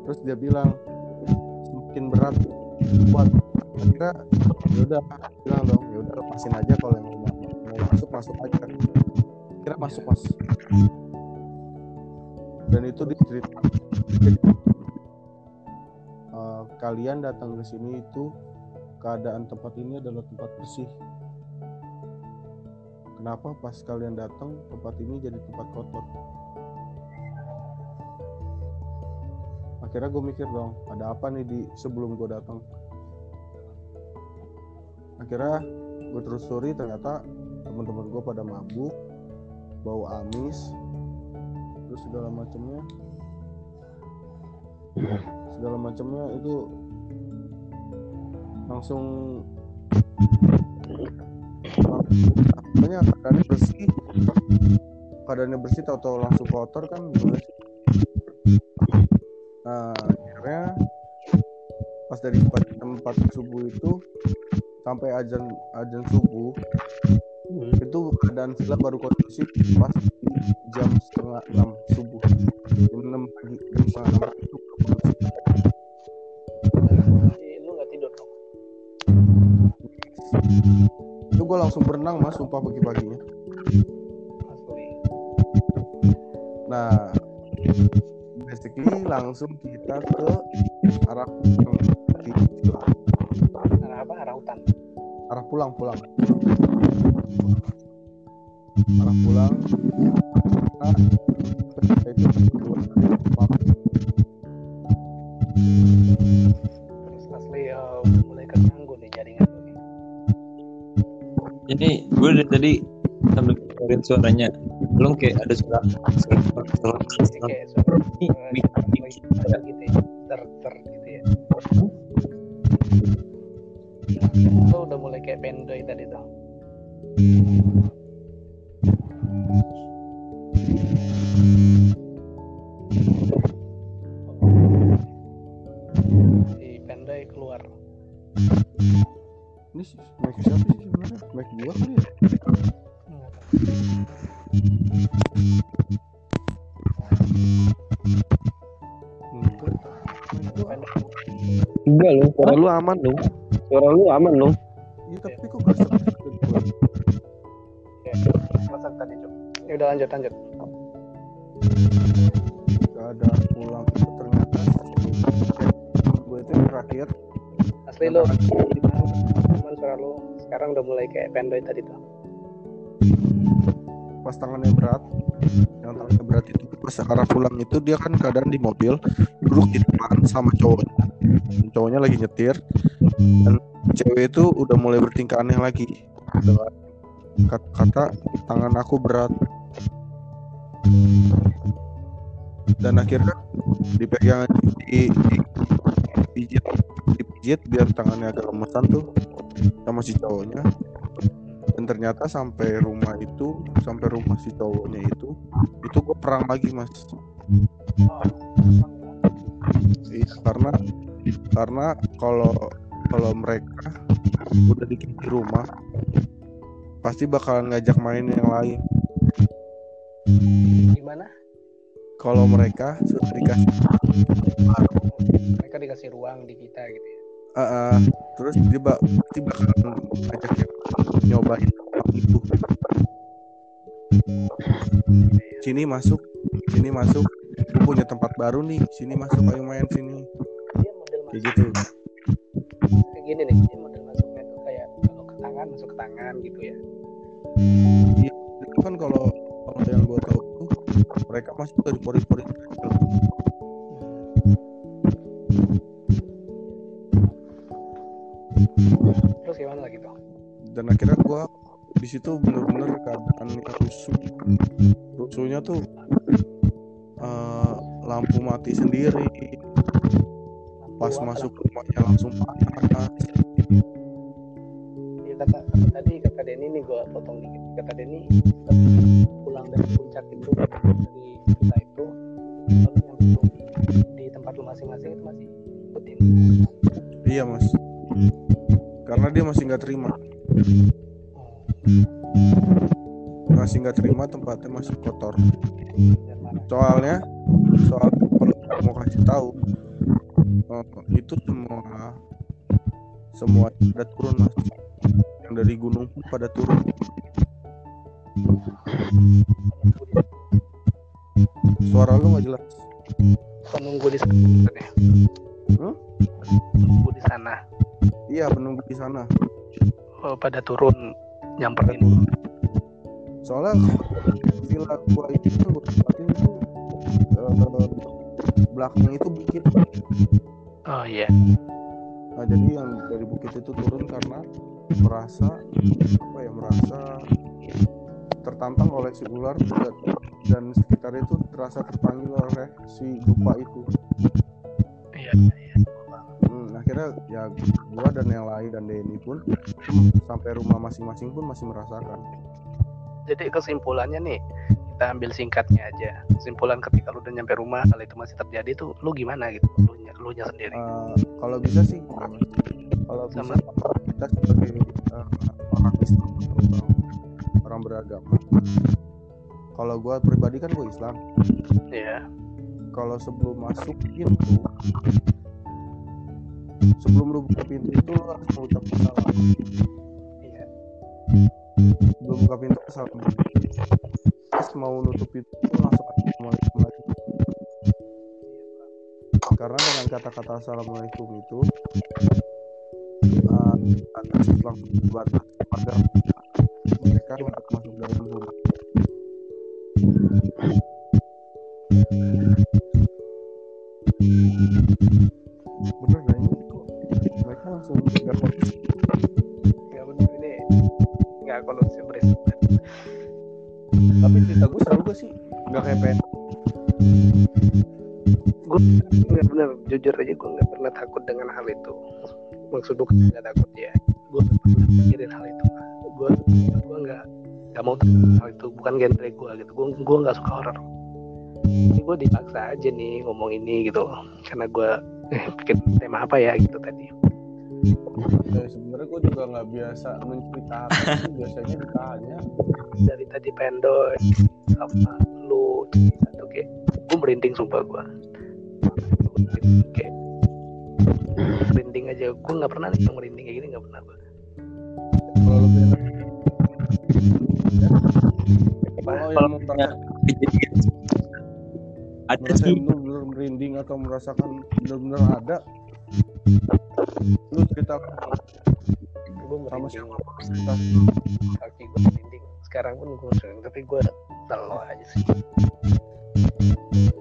terus dia bilang semakin berat buat kira ya udah. Bilang dong ya udah lepasin aja kalau yang mau, mau masuk masuk aja. Kira masuk mas. Dan itu diceritakan jadi, eh, kalian datang ke sini itu keadaan tempat ini adalah tempat bersih. Kenapa pas kalian datang tempat ini jadi tempat kotor akhirnya gue mikir dong ada apa nih di sebelum gue datang? Akhirnya gue telusuri ternyata teman-teman gue pada mabuk bau amis terus segala macamnya segala macamnya itu langsung makanya keadaannya bersih keadaannya bersih tahu-tahu langsung kotor kan gimana sih nah akhirnya pas dari 4 subuh itu sampai azan azan subuh itu keadaan villa baru kondusif pas jam setengah enam subuh. Jam enam pagi jam setengah enam pagi itu lu nggak tidur dong? Itu gue langsung berenang mas sumpah pagi-paginya. Asli. Nah basically langsung kita ke arah pulang arah apa? Arah hutan. Arah pulang pulang. Arah pulang nah, itu terus asli eh, mulai keganggu nih jaringan Ini gue dari tadi sambil dengerin suaranya. Belum kayak ada suara kayak gitu ya ter ter gitu ya lu udah mulai kayak pendoy tadi tuh si pendoy keluar ini mic siapa sih sebenarnya? Mic gua kali ya enggak loh, suara lu aman loh. Suara lu aman loh. iya tapi kok gak gua? Ya masak tadi Cuk. ya udah lanjut lanjut. Gak ada pulang. Itu ternyata gue itu yang terakhir. Asli lu cuman suara lu sekarang udah mulai kayak pendoy tadi tuh pas tangannya berat yang tangannya berat itu pas arah pulang itu dia kan keadaan di mobil duduk di depan sama cowoknya Dan cowoknya lagi nyetir dan cewek itu udah mulai bertingkah aneh lagi dengan kata-kata tangan aku berat dan akhirnya dipegang di, di dipijit dipijit biar tangannya agak lemesan tuh sama si cowoknya dan ternyata sampai rumah itu sampai rumah si cowoknya itu itu gue perang lagi mas. Iya karena karena kalau kalau mereka udah di di rumah pasti bakalan ngajak main yang lain. Gimana? Kalau mereka sudah dikasih mereka dikasih ruang di kita gitu ya Ah. terus dia bak pasti bakalan ngajak yang nyobain itu. Sini masuk sini masuk. Gua punya tempat baru nih sini masuk ayo main sini. Kayak gitu. Kayak gini nih dia model masuknya tuh kayak kalau ke tangan masuk ke tangan gitu ya. Itu kan kalau kalau yang gue tahu tuh mereka masuk dari pori-pori. Terus gimana lagi tuh dan akhirnya gue di situ bener-bener keadaan rusuh. Rusuhnya tuh eh, lampu mati sendiri. Pas Lampu masuk rumahnya langsung panas. Ya kata, kata tadi kata Denny nih gue potong dikit. Kata Denny pulang dari puncak itu dari kita itu lalu nyampe tuh di tempat lu masing-masing itu masih ikutin. Iya mas karena dia masih nggak terima masih nggak terima tempatnya masih kotor soalnya soal mau kasih tahu eh, itu semua semua pada turun mas yang dari gunung pun pada turun Suara lu nggak jelas. penunggu di sana. Hmm? penunggu di sana Iya, penunggu di sana. oh, pada turun nyamperin Soalnya villa gua itu gua tempatin itu eh, belakang itu bukit. oh iya Nah, jadi yang dari bukit itu turun karena merasa apa ya merasa tertantang oleh si ular dan, dan sekitar itu terasa terpanggil oleh si dupa itu. iya Hmm, akhirnya ya gua dan yang lain dan Denny pun sampai rumah masing-masing pun masih merasakan. jadi kesimpulannya nih kita ambil singkatnya aja. Kesimpulan ketika lu udah nyampe rumah kalau itu masih terjadi tuh lu gimana gitu? Lu nya lu nya sendiri. Eh, kalau bisa sih kalau bisa kita sebagai eh, orang Islam orang, beragama. Kalau gua pribadi kan gua Islam. Ya kalau sebelum masuk pintu sebelum lu buka pintu itu lu harus mengucap salam. Iya. Sebelum buka pintu salam. Terus mau nutup pintu langsung assalamualaikum lagi. Karena dengan kata-kata assalamualaikum itu uh, atas langsung dibatas mereka untuk masuk dalam rumah bener langsung nggak kondusif nggak benar ini nggak kondusif berisik tapi cerita gue selalu gue sih nggak kayak pengen gue nggak benar jujur aja gue nggak pernah takut dengan hal itu. Maksud gue nggak takut ya. Gue nggak pernah mikirin hal itu. Gue gue nggak nggak mau takut hal itu. Bukan genre gue gitu. Gue gue nggak suka horor ini gue dipaksa aja nih ngomong ini gitu. Karena gue eh, bikin tema apa ya gitu tadi ya, sebenarnya gue juga nggak biasa menceritakan biasanya ditanya. Dari tadi pendoy sama lu satu kayak gue merinding sumpah gue kayak merinding aja. Gue nggak pernah nih yang merinding kayak gini nggak pernah gue kalau lebih enak Apa? kalau ada sih. benar-benar merinding atau merasakan benar-benar ada lu cerita gue sama siapa kaki gue merinding sekarang pun gue sering tapi gue selalu aja sih.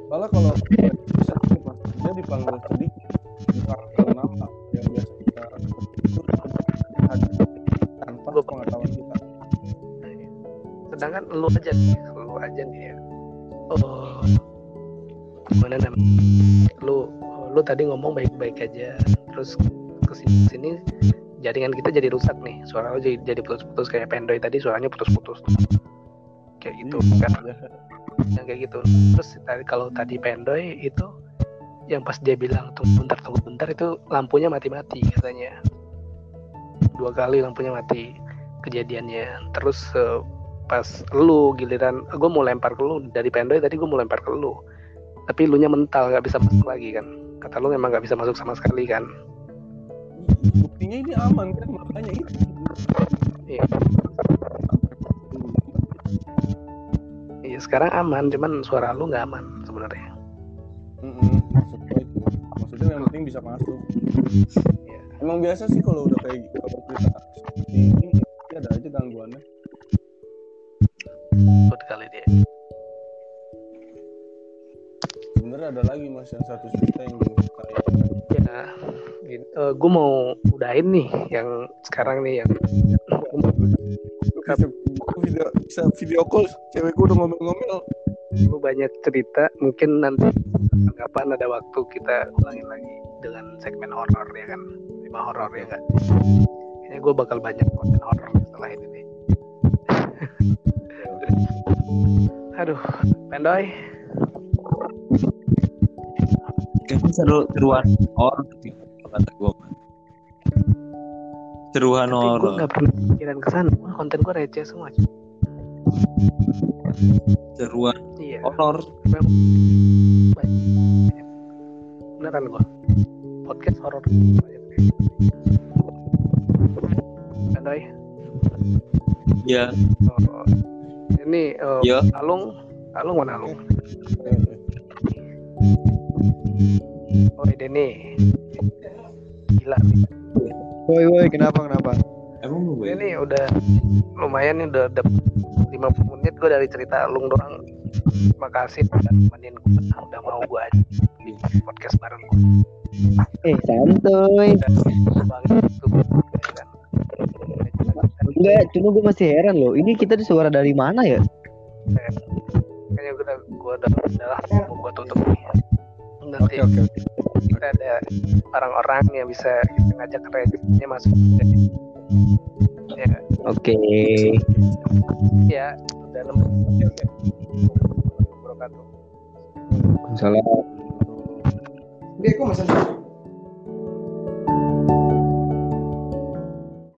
Soalnya kalau bisa Mas, dia dipanggil sedikit dipanggil nama yang biasa kita itu tanpa Gua- pengetahuan kita. Sedangkan lu aja nih lu aja nih ya. Oh gimana namanya? Lu lu tadi ngomong baik-baik aja. Terus ke sini sini jaringan kita jadi rusak nih. Suara lu jadi jadi putus-putus kayak pendoy tadi suaranya putus-putus. Kayak gitu Iya, kan? iya. yang kayak gitu. Terus tadi kalau tadi pendoy itu yang pas dia bilang tunggu bentar tunggu bentar itu lampunya mati-mati katanya. Dua kali lampunya mati kejadiannya. Terus eh, pas lu giliran gue mau lempar ke lu dari pendoy tadi gue mau lempar ke lu. Tapi lu nya mental nggak bisa masuk lagi kan kata lu memang nggak bisa masuk sama sekali kan? Buktinya ini aman kan? Makanya itu. Iya. Iya sekarang aman cuman suara lu nggak aman sebenarnya. Mm-mm, maksudnya itu. Maksudnya yang penting bisa masuk. Iya. emang biasa sih kalau udah kayak gitu kalau kita ini ada aja gangguannya. Buat kali dia sebenarnya ada lagi mas yang satu cerita yang belum kita ya gue mau udahin nih yang sekarang nih yang bisa video bisa video call. Cewek gue udah ngomel-ngomel. Gue banyak cerita mungkin nanti kapan ada waktu kita ulangin lagi dengan segmen horor ya kan? Tema horor ya kan kayaknya gue bakal banyak konten horor setelah ini nih. *laughs* Aduh pendoy kayaknya seru seruan horor kata gue seruan tapi gue horor nggak pernah pikiran ke sana Wah, konten gue receh semua seruan iya. horor beneran gue podcast horor pendoy ya Oh, ini eh, Ya. Alung. Alung mana Alung? *laughs* Oh ini nih. Gila nih. Woi woi kenapa kenapa? Emang lu Ini udah lumayan nih udah dapet 50 menit gue dari cerita Alung doang. Makasih udah nemenin gue. Udah mau gue aja di podcast bareng gue. Eh santuy. Ya kan. Enggak, cuma gue masih heran loh. Ini kita di suara dari mana ya? Kayaknya gue udah gue udah udah gue tutup nih. Nanti Oke oke oke. kita ada orang-orang yang bisa kita ngajak rekrutnya masuk ya Oke. ya dalam oke oke Wabarakatuh. Salam. Oke, kok masa